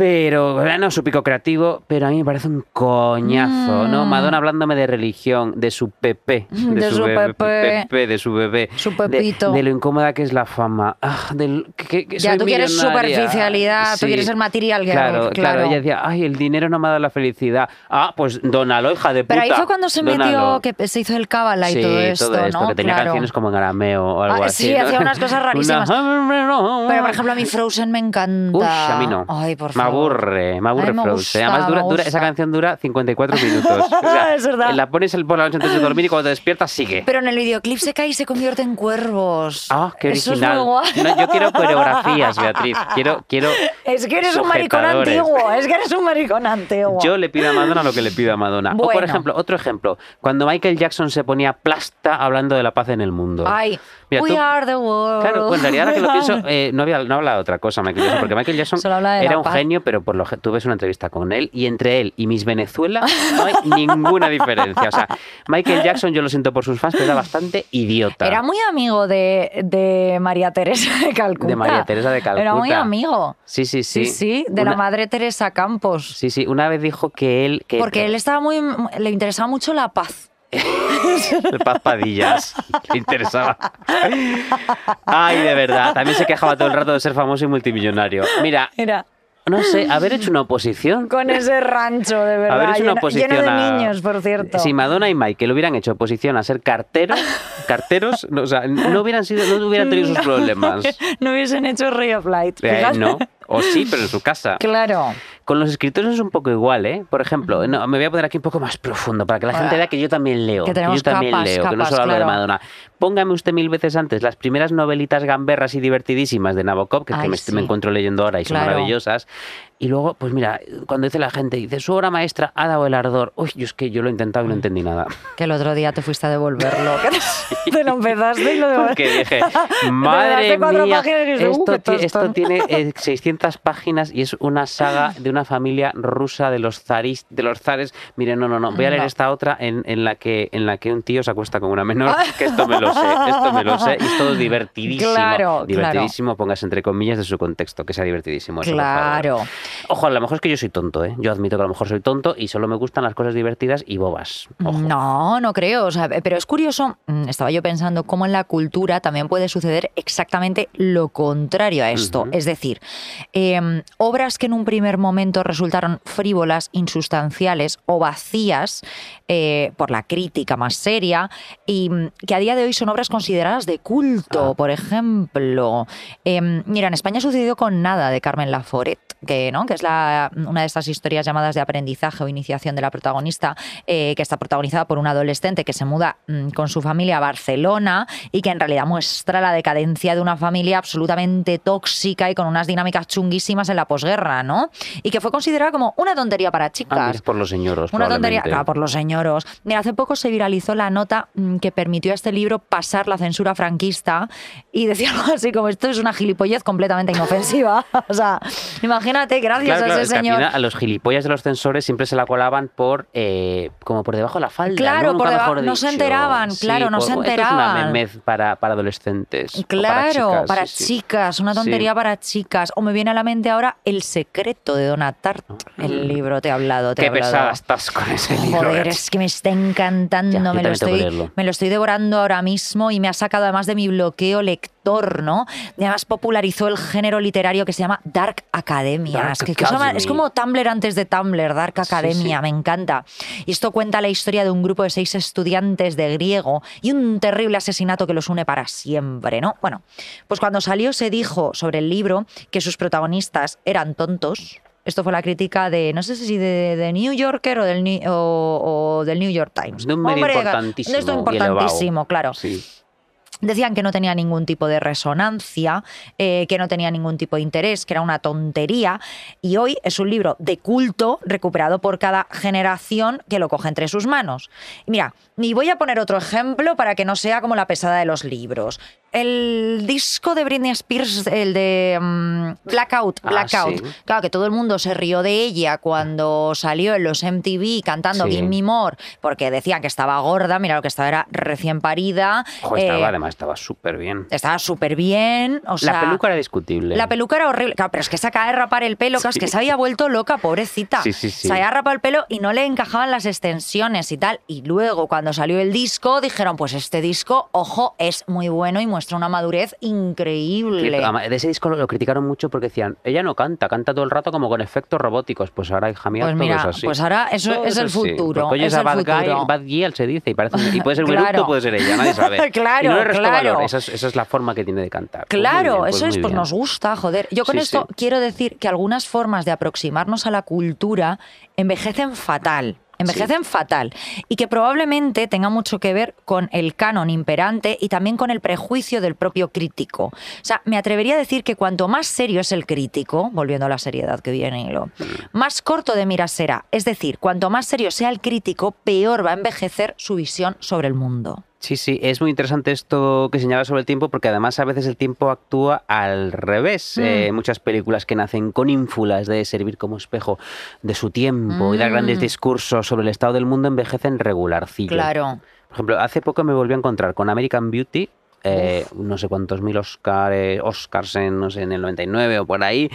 S4: Pero, bueno, su pico creativo, pero a mí me parece un coñazo, ¿no?
S2: Mm.
S4: Madonna hablándome de religión, de su Pepe, [laughs]
S2: De su
S4: bebé-
S2: Pepe.
S4: De su bebé,
S2: Su
S4: de-
S2: Pepito.
S4: de, lo incómoda que es la fama, ah, del, que, que
S2: Ya, tú quieres
S4: millonaria.
S2: superficialidad, tú quieres el material
S4: Claro, claro,
S2: claro.
S4: ella decía, ay, el dinero no me ha dado la felicidad. Ah, pues dónalo, hija de puta.
S2: Pero ahí fue cuando se metió, que se hizo el cábala y
S4: Sí,
S2: todo esto, ¿no?
S4: que tenía
S2: Claro.
S4: canciones como en arameo o algo
S2: Ah,
S4: así.
S2: sí,
S4: ¿no?
S2: hacía unas cosas [laughs] rarísimas.
S4: Una- [laughs]
S2: Pero, por ejemplo, a mí Frozen me encanta.
S4: Uy, a mí no.
S2: Ay, por favor.
S4: Aburre, me aburre
S2: me
S4: Frozen.
S2: gusta,
S4: Además, dura, dura- esa canción dura 54 minutos. [laughs] O sea, [laughs]
S2: Es verdad.
S4: La pones por la noche antes de dormir y cuando te despiertas sigue.
S2: Pero en el videoclip se cae y se convierte en cuervos.
S4: Ah, qué
S2: Eso es
S4: original. No, yo quiero [laughs] coreografías, Beatriz. Quiero, quiero.
S2: Es que eres un maricón antiguo, es que eres un maricón antiguo.
S4: Yo le pido a Madonna lo que le pido a Madonna. O por ejemplo, otro ejemplo, cuando Michael Jackson se ponía plasta hablando de la paz en el mundo.
S2: Ay,
S4: Mira,
S2: we
S4: tú-
S2: are the world.
S4: Claro, pues en realidad ahora que lo pienso, eh, no, había, no habla de otra cosa Michael Jackson, porque Michael Jackson era un
S2: paz.
S4: genio, pero por lo que tú ves una entrevista con él y entre él y Miss Venezuela no hay [laughs] ninguna diferencia. O sea, Michael Jackson, yo lo siento por sus fans, pero era bastante idiota.
S2: Era muy amigo de, de María Teresa de Calcuta.
S4: De María Teresa de
S2: Era muy
S4: Calcuta.
S2: amigo.
S4: Sí, sí, sí.
S2: Sí, sí, de la madre Teresa Campos.
S4: Sí, sí, una vez dijo que él... Que
S2: Porque él estaba muy. le interesaba mucho la paz. [laughs]
S4: El Paz Padillas. Le interesaba. Ay, de verdad. También se quejaba todo el rato de ser famoso y multimillonario. Mira,
S2: Era
S4: no sé, haber hecho una oposición.
S2: con ese rancho, de verdad.
S4: Haber hecho una oposición
S2: lleno de
S4: a-
S2: niños, por cierto.
S4: Si Madonna y Michael hubieran hecho oposición a ser carteros, [laughs] carteros, no, o sea, no hubieran sido, no hubieran tenido sus problemas.
S2: no hubiesen hecho Ray of Light.
S4: Eh, no, o sí, pero en su casa.
S2: Claro.
S4: Con los escritores es un poco igual, ¿eh? Por ejemplo, no, me voy a poner aquí un poco más profundo para que la gente vea que yo también leo.
S2: Que tenemos
S4: yo también
S2: capas,
S4: leo, que no solo hablo de. Madonna. Póngame usted mil veces antes las primeras novelitas gamberras y divertidísimas de Nabokov, que, es que
S2: Ay,
S4: me,
S2: sí.
S4: me encuentro leyendo ahora y son
S2: Claro.
S4: maravillosas. Y luego, pues mira, cuando dice la gente, dice, su obra maestra ha dado el ardor. Uy, yo es que yo lo he intentado y no entendí nada.
S2: Que el otro día te fuiste a devolverlo. [laughs] [laughs] te- lo empezaste y lo devolviste.
S4: Porque dije, [laughs] madre mía,
S2: "Uh,
S4: esto,
S2: qué
S4: ti- esto
S2: tostón".
S4: tiene eh, 600 páginas y es una saga de una familia rusa de los zaris, de los zares. Mire, no, no, no, voy a leer
S2: No.
S4: esta otra en, en la que en la que un tío se acuesta con una menor, que esto me lo sé, esto me lo sé y es todo divertidísimo.
S2: Claro,
S4: divertidísimo, póngase entre comillas de su contexto, que sea divertidísimo. eso, por favor. Ojo, a lo mejor es que yo soy tonto, ¿eh? Yo admito que a lo mejor soy tonto y solo me gustan las cosas divertidas y bobas. Ojo.
S2: No, no creo. o sea, pero es curioso, mm, estaba yo pensando cómo en la cultura también puede suceder exactamente lo contrario a esto. Es decir, em, obras que en un primer momento resultaron frívolas, insustanciales o vacías eh, por la crítica más seria y mm, que a día de hoy son obras consideradas de culto,
S4: Ah.
S2: por ejemplo. Em, mira, en España sucedió con Nada de Carmen Laforet, que, ¿no? Que es la, una de estas historias llamadas de aprendizaje o iniciación de la protagonista, eh, que está protagonizada por un adolescente que se muda mm, con su familia a Barcelona y que en realidad muestra la decadencia de una familia absolutamente tóxica y con unas dinámicas chunguísimas en la posguerra, ¿no? Y que fue considerada como una tontería para
S4: Ah,
S2: chicas.
S4: mira, por los señoros,
S2: Una tontería, claro, por los señoros. Mira, hace poco se viralizó la nota mm, que permitió a este libro pasar la censura franquista y decía algo así como esto es una gilipollez completamente inofensiva. [laughs] o sea, imagínate, gracias
S4: Claro, claro,
S2: a
S4: es
S2: ese señor.
S4: a los gilipollas de los censores siempre se la colaban por eh, como por debajo de la falda.
S2: Claro,
S4: ¿no?
S2: Por debajo- no se enteraban,
S4: Sí,
S2: claro, no
S4: por-
S2: se
S4: Esto es una
S2: enteraban.
S4: memez para, para adolescentes.
S2: Claro, para,
S4: chicas, sí, sí.
S2: chicas, una tontería para chicas. O me viene a la mente ahora El secreto de Donna Tartt. El libro te ha hablado, te.
S4: Qué
S2: hablado.
S4: pesada estás con ese libro.
S2: Joder,
S4: Beatriz.
S2: es que me está encantando,
S4: Ya,
S2: me, lo estoy, me lo estoy devorando ahora mismo. mismo y me ha sacado además de mi bloqueo lector, ¿no? Y además popularizó el género literario que se llama Dark Academia.
S4: Dark
S2: es, que- que eso
S4: Academy.
S2: es como Tumblr antes de Tumblr, Dark Academia,
S4: sí.
S2: me encanta. Y esto cuenta la historia de un grupo de seis estudiantes de griego y un terrible asesinato que los une para siempre, ¿no? Bueno, pues cuando salió se dijo sobre el libro que sus protagonistas eran tontos. Esto fue la crítica de, no sé si de, de New Yorker o del, Ni- o, o del New York Times.
S4: Medio
S2: Hombre,
S4: importantísimo
S2: esto importantísimo, claro.
S4: Sí.
S2: Decían que no tenía ningún tipo de resonancia, eh, que no tenía ningún tipo de interés, que era una tontería. Y hoy es un libro de culto recuperado por cada generación que lo coge entre sus manos. Y mira, y voy a poner otro ejemplo para que no sea como la pesada de los libros. El disco de Britney Spears, el de mm, Blackout,
S4: Ah,
S2: Blackout.
S4: sí.
S2: Claro, que todo el mundo se rió de ella cuando salió en los MTV cantando
S4: Sí.
S2: Give Me More, porque decían que estaba gorda, mira lo que estaba era recién parida.
S4: Ojo,
S2: Eh,
S4: estaba, además estaba súper bien.
S2: estaba súper bien. O sea,
S4: la peluca era discutible.
S2: La peluca era horrible. Claro, pero es que se acaba de rapar el pelo. claro, Es que se había vuelto loca, pobrecita.
S4: Sí, sí, sí.
S2: Se había rapado el pelo y no le encajaban las extensiones y tal. Y luego, cuando salió el disco, dijeron: Pues este disco, ojo, es muy bueno y muestra una madurez increíble.
S4: De ese disco lo, criticaron mucho porque decían, ella no canta, canta todo el rato como con efectos robóticos. Pues ahora, hija mía,
S2: Pues
S4: todo
S2: mira,
S4: es así.
S2: pues ahora eso
S4: Todo
S2: es el futuro,
S4: Porque, oye,
S2: es
S4: esa
S2: el
S4: bad, guy,
S2: futuro.
S4: bad girl se dice y, parece, y puede ser un [laughs]
S2: Claro.
S4: eructo, puede ser ella, nadie sabe. [laughs]
S2: Claro,
S4: y no le resto
S2: claro.
S4: valor, esa es, esa es la forma que tiene de cantar. Pues
S2: Claro,
S4: bien,
S2: eso es, pues
S4: bien.
S2: nos gusta, joder. Yo con
S4: Sí,
S2: esto
S4: sí.
S2: quiero decir que algunas formas de aproximarnos a la cultura envejecen fatal. Envejecen fatal. Y que probablemente tenga mucho que ver con el canon imperante y también con el prejuicio del propio crítico. O sea, me atrevería a decir que cuanto más serio es el crítico, volviendo a la seriedad que viene hilo, más corto de miras será. Es decir, cuanto más serio sea el crítico, peor va a envejecer su visión sobre el mundo.
S4: Sí, sí, es muy interesante esto que señala sobre el tiempo porque además a veces el tiempo actúa al revés.
S2: Mm.
S4: Eh, muchas películas que nacen con ínfulas de servir como espejo de su tiempo y dar grandes
S2: Mm.
S4: discursos sobre el estado del mundo envejecen regularcillo.
S2: Claro.
S4: Por ejemplo, hace poco me volví a encontrar con American Beauty, eh, no sé cuántos mil Oscar, eh, Oscars en, no sé, en el 99 o por ahí,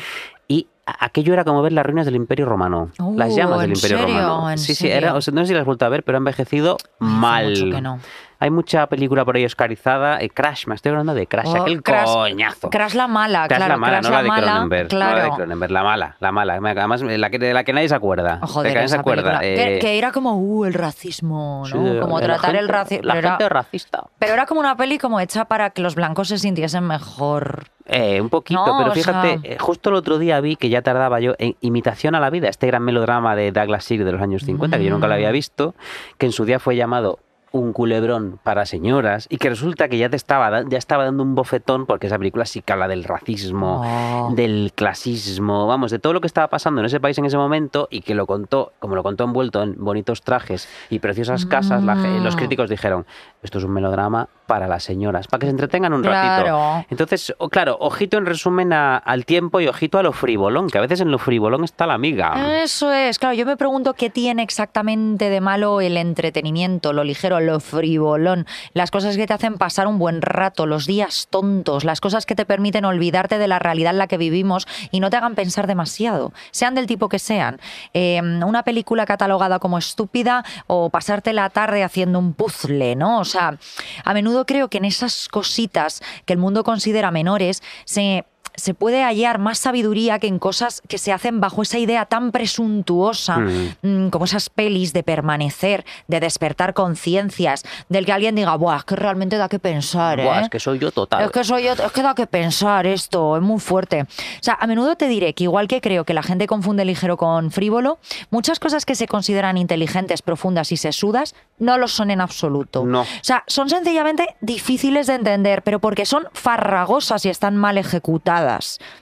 S4: y aquello era como ver las ruinas del Imperio Romano,
S2: Uh,
S4: las llamas del
S2: ¿en
S4: Imperio
S2: serio?
S4: Romano.
S2: ¿En
S4: sí, sí, era, o sea, no sé si las has vuelto a ver, pero ha envejecido mal.
S2: mucho que no.
S4: Hay mucha película por ahí oscarizada. eh, Crash, me estoy hablando de Crash,
S2: Oh,
S4: aquel
S2: Crash-
S4: coñazo.
S2: Crash la mala,
S4: Crash
S2: claro.
S4: la mala,
S2: Crash
S4: no la de
S2: mala,
S4: Cronenberg. No
S2: claro.
S4: la de Cronenberg, la mala, la mala. Además, la que, de la que nadie se acuerda.
S2: Oh, joder,
S4: de la que nadie se acuerda.
S2: Que,
S4: eh,
S2: que era como, uh, el racismo, ¿no?
S4: sí,
S2: como
S4: la
S2: tratar el racismo.
S4: La
S2: Pero,
S4: gente
S2: era-
S4: racista.
S2: pero era como una peli como hecha para que los blancos se sintiesen mejor.
S4: Eh, un poquito,
S2: No,
S4: pero
S2: o
S4: fíjate,
S2: sea-
S4: eh, justo el otro día vi que ya tardaba yo en Imitación a la vida, este gran melodrama de Douglas Sirk de los años 50, que yo nunca lo
S2: Mm.
S4: había visto, que en su día fue llamado un culebrón para señoras y que resulta que ya te estaba ya estaba dando un bofetón porque esa película sí que habla del racismo,
S2: Oh.
S4: del clasismo, vamos, de todo lo que estaba pasando en ese país en ese momento y que lo contó, como lo contó envuelto en bonitos trajes y preciosas casas, la los
S2: Mm.
S4: críticos dijeron, esto es un melodrama para las señoras, para que se entretengan un ratito.
S2: Claro.
S4: Entonces, o- claro, ojito en resumen a- al tiempo y ojito a lo frivolón, que a veces en lo frivolón está la amiga.
S2: Eso es, claro, yo me pregunto qué tiene exactamente de malo el entretenimiento, lo ligero, lo frivolón, las cosas que te hacen pasar un buen rato, los días tontos, las cosas que te permiten olvidarte de la realidad en la que vivimos y no te hagan pensar demasiado, sean del tipo que sean. Eh, una película catalogada como estúpida o pasarte la tarde haciendo un puzzle, ¿no? O sea, a menudo creo que en esas cositas que el mundo considera menores se se puede hallar más sabiduría que en cosas que se hacen bajo esa idea tan presuntuosa,
S4: Mm.
S2: mm, como esas pelis de permanecer, de despertar conciencias, del que alguien diga, Buah, es que realmente da que pensar,
S4: Buah,
S2: ¿eh?
S4: es que soy yo total.
S2: Es que soy yo, es que da que pensar esto, es muy fuerte. O sea, a menudo te diré que igual que creo que la gente confunde ligero con frívolo, muchas cosas que se consideran inteligentes, profundas y sesudas no lo son en absoluto.
S4: No.
S2: O sea, son sencillamente difíciles de entender, pero porque son farragosas y están mal ejecutadas,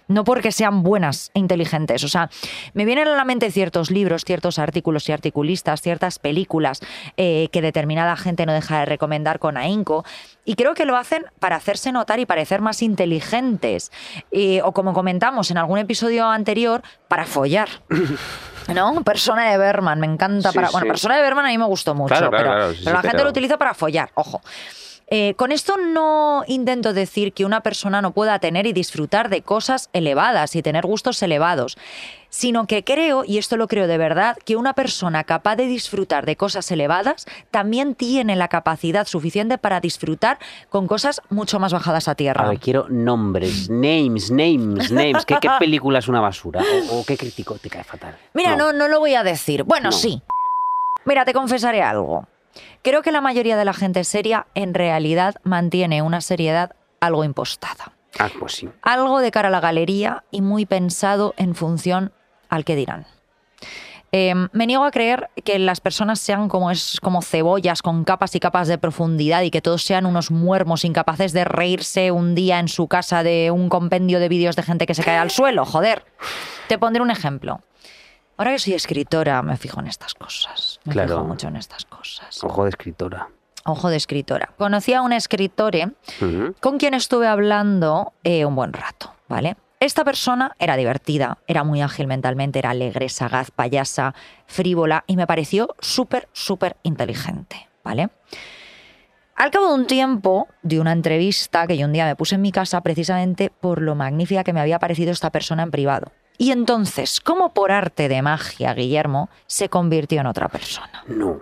S2: no porque sean buenas e inteligentes. O sea, me vienen a la mente ciertos libros, ciertos artículos y articulistas, ciertas películas eh, que determinada gente no deja de recomendar con ahínco, y creo que lo hacen para hacerse notar y parecer más inteligentes. Eh, o como comentamos en algún episodio anterior, para follar. [coughs] ¿No? Persona de Berman, me encanta.
S4: Sí,
S2: para, Bueno,
S4: sí.
S2: persona de Berman a mí me gustó mucho,
S4: Claro, claro,
S2: pero,
S4: claro, sí,
S2: pero la gente lo utiliza para follar, ojo. Eh, con esto no intento decir que una persona no pueda tener y disfrutar de cosas elevadas y tener gustos elevados, sino que creo, y esto lo creo de verdad, que una persona capaz de disfrutar de cosas elevadas también tiene la capacidad suficiente para disfrutar con cosas mucho más bajadas a tierra.
S4: A ver, quiero nombres, names, names, names. ¿Qué, qué [laughs] película es una basura? ¿O, o qué crítico te cae fatal?
S2: Mira, no. no, lo voy a decir. Bueno,
S4: No.
S2: sí. Mira, te confesaré algo. Creo que la mayoría de la gente seria en realidad mantiene una seriedad algo impostada.
S4: Ah, pues sí.
S2: Algo de cara a la galería y muy pensado en función al que dirán. Eh, me niego a creer que las personas sean como, es, como cebollas con capas y capas de profundidad y que todos sean unos muermos incapaces de reírse un día en su casa de un compendio de vídeos de gente que se cae al suelo. Joder. Te pondré un ejemplo. Ahora que soy escritora, me fijo en estas cosas. Me
S4: Claro.
S2: fijo mucho en estas cosas.
S4: Ojo de escritora.
S2: Ojo de escritora. Conocí a un escritor
S4: Ujú.
S2: con quien estuve hablando eh, un buen rato, ¿vale? Esta persona era divertida, era muy ágil mentalmente, era alegre, sagaz, payasa, frívola y me pareció súper, súper inteligente, ¿vale? Al cabo de un tiempo, de una entrevista que yo un día me puse en mi casa precisamente por lo magnífica que me había parecido esta persona en privado. Y entonces, como por arte de magia, Guillermo se convirtió en otra persona
S4: No.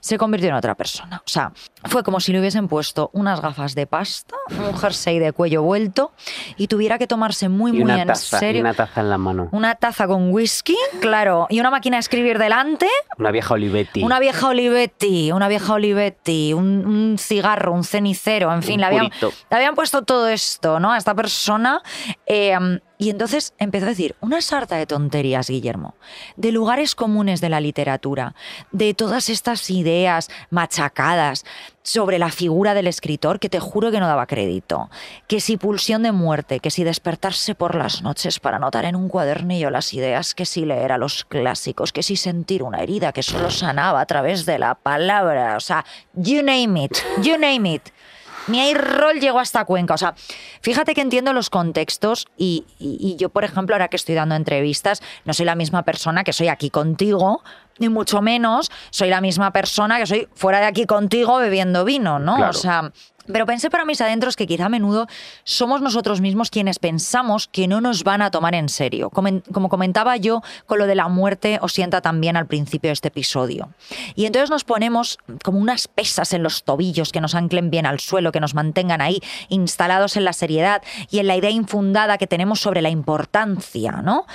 S2: se convirtió en otra persona. O sea, fue como si le hubiesen puesto unas gafas de pasta, un jersey de cuello vuelto y tuviera que tomarse muy,
S4: Y
S2: muy en
S4: taza, y
S2: serio.
S4: una taza en la mano.
S2: Una taza con whisky, claro, y una máquina de escribir delante,
S4: Una vieja Olivetti.
S2: una vieja Olivetti, una vieja Olivetti, un, un cigarro, un cenicero, en fin, le habían, le habían puesto todo esto, ¿no? A esta persona. eh, y entonces empezó a decir una sarta de tonterías, Guillermo, de lugares comunes de la literatura, de todas estas ideas machacadas sobre la figura del escritor que te juro que no daba crédito. Que si pulsión de muerte, que si despertarse por las noches para anotar en un cuadernillo las ideas, que si leer a los clásicos, que si sentir una herida que solo sanaba a través de la palabra. O sea, you name it, you name it. Ni hay rol llegó hasta Cuenca. O sea, fíjate que entiendo los contextos y, y- y yo, por ejemplo, ahora que estoy dando entrevistas, no soy la misma persona que soy aquí contigo, ni mucho menos soy la misma persona que soy fuera de aquí contigo bebiendo vino, ¿no?
S4: Claro.
S2: O sea, pero pensé para mis adentros que quizá a menudo somos nosotros mismos quienes pensamos que no nos van a tomar en serio. Como, comentaba yo con lo de la muerte, os sienta también al principio de este episodio. Y entonces nos ponemos como unas pesas en los tobillos que nos anclen bien al suelo, que nos mantengan ahí instalados en la seriedad y en la idea infundada que tenemos sobre la importancia, ¿no?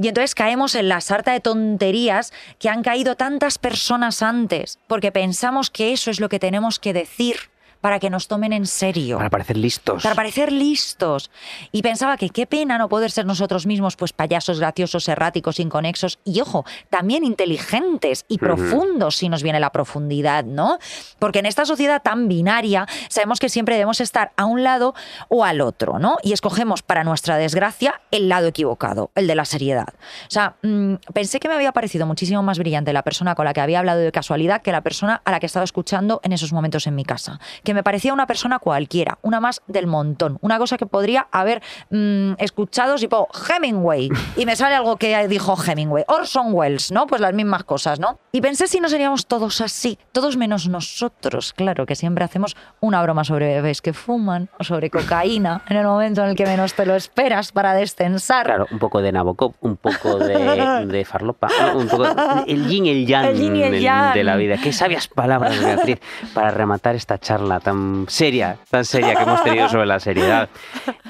S2: Y entonces caemos en la sarta de tonterías que han caído tantas personas antes, porque pensamos que eso es lo que tenemos que decir para que nos tomen en serio.
S4: Para parecer listos.
S2: Para parecer listos. Y pensaba que qué pena no poder ser nosotros mismos, pues payasos graciosos, erráticos, inconexos y, ojo, también inteligentes y profundos si nos viene la profundidad, ¿no? Porque en esta sociedad tan binaria sabemos que siempre debemos estar a un lado o al otro, ¿no? Y escogemos, para nuestra desgracia, el lado equivocado, el de la seriedad. O sea, mm, pensé que me había parecido muchísimo más brillante la persona con la que había hablado de casualidad que la persona a la que estaba escuchando en esos momentos en mi casa. Que me parecía una persona cualquiera, una más del montón, una cosa que podría haber mm, escuchado tipo Hemingway y me sale algo que dijo Hemingway, Orson Welles, ¿no? Pues las mismas cosas, ¿no? Y pensé si no seríamos todos así, todos menos nosotros, claro, que siempre hacemos una broma sobre bebés que fuman o sobre cocaína en el momento en el que menos te lo esperas para descensar.
S4: Claro, un poco de Nabokov, un poco de, de farlopa, un poco el yin y el yang,
S2: El yin y el yang.
S4: de la vida. Qué sabias palabras, Beatriz, para rematar esta charla tan seria, tan seria que hemos tenido sobre la seriedad. [laughs]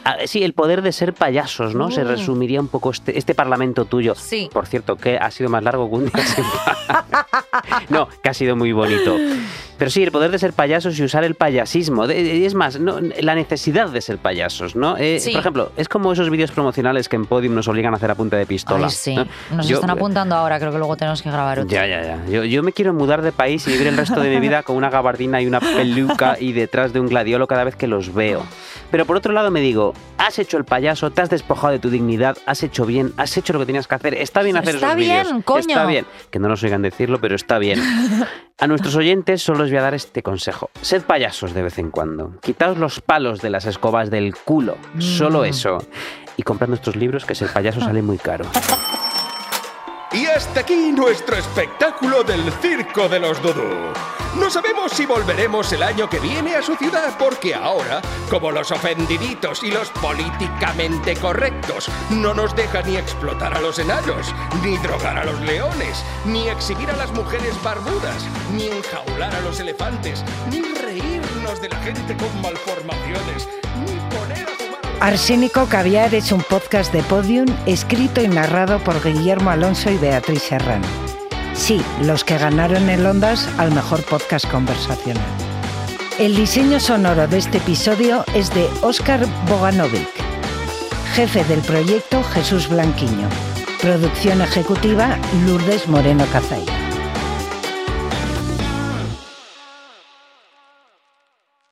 S4: Ah, Sí, el poder de ser payasos, ¿no? Se
S2: Mm.
S4: resumiría un poco este, este parlamento tuyo.
S2: Sí.
S4: Por cierto, que ha sido más largo que un día sin pan. [laughs] [laughs] No, que ha sido muy bonito. Pero sí, el poder de ser payasos y usar el payasismo. De- es más, no, la necesidad de ser payasos, ¿no? Eh,
S2: Sí.
S4: Por ejemplo, es como esos vídeos promocionales que en Podium nos obligan a hacer a punta de pistola.
S2: Ay, sí.
S4: ¿no?
S2: Nos
S4: Yo-
S2: están apuntando ahora, creo que luego tenemos que grabar otro.
S4: Ya, ya, ya. Yo, yo me quiero mudar de país y vivir el resto de mi vida con una gabardina y una peluca y detrás de un gladiolo cada vez que los veo. Pero por otro lado me digo, has hecho el payaso, te has despojado de tu dignidad, has hecho bien, has hecho lo que tenías que hacer. Está bien hacer
S2: Está
S4: esos
S2: bien, coño.
S4: Está bien. Que no nos oigan decirlo, pero está bien. [laughs] A nuestros oyentes solo les voy a dar este consejo. Sed payasos de vez en cuando. Quitaos los palos de las escobas del culo. Solo
S2: Mm.
S4: eso. Y comprad nuestros libros, que ser payaso sale muy caro. [laughs]
S5: Y hasta aquí nuestro espectáculo del Circo de los Dudú. No sabemos si volveremos el año que viene a su ciudad porque ahora, como los ofendiditos y los políticamente correctos, no nos deja ni explotar a los enanos, ni drogar a los leones, ni exhibir a las mujeres barbudas, ni enjaular a los elefantes, ni reírnos de la gente con malformaciones, ni poner a.
S3: Arsénico Caviar es un podcast de Podium escrito y narrado por Guillermo Alonso y Beatriz Serrano. Sí, los que ganaron el Ondas al mejor podcast conversacional. El diseño sonoro de este episodio es de Óscar Boganovic. Jefe del proyecto Jesús Blanquiño. Producción ejecutiva Lourdes Moreno Cazay.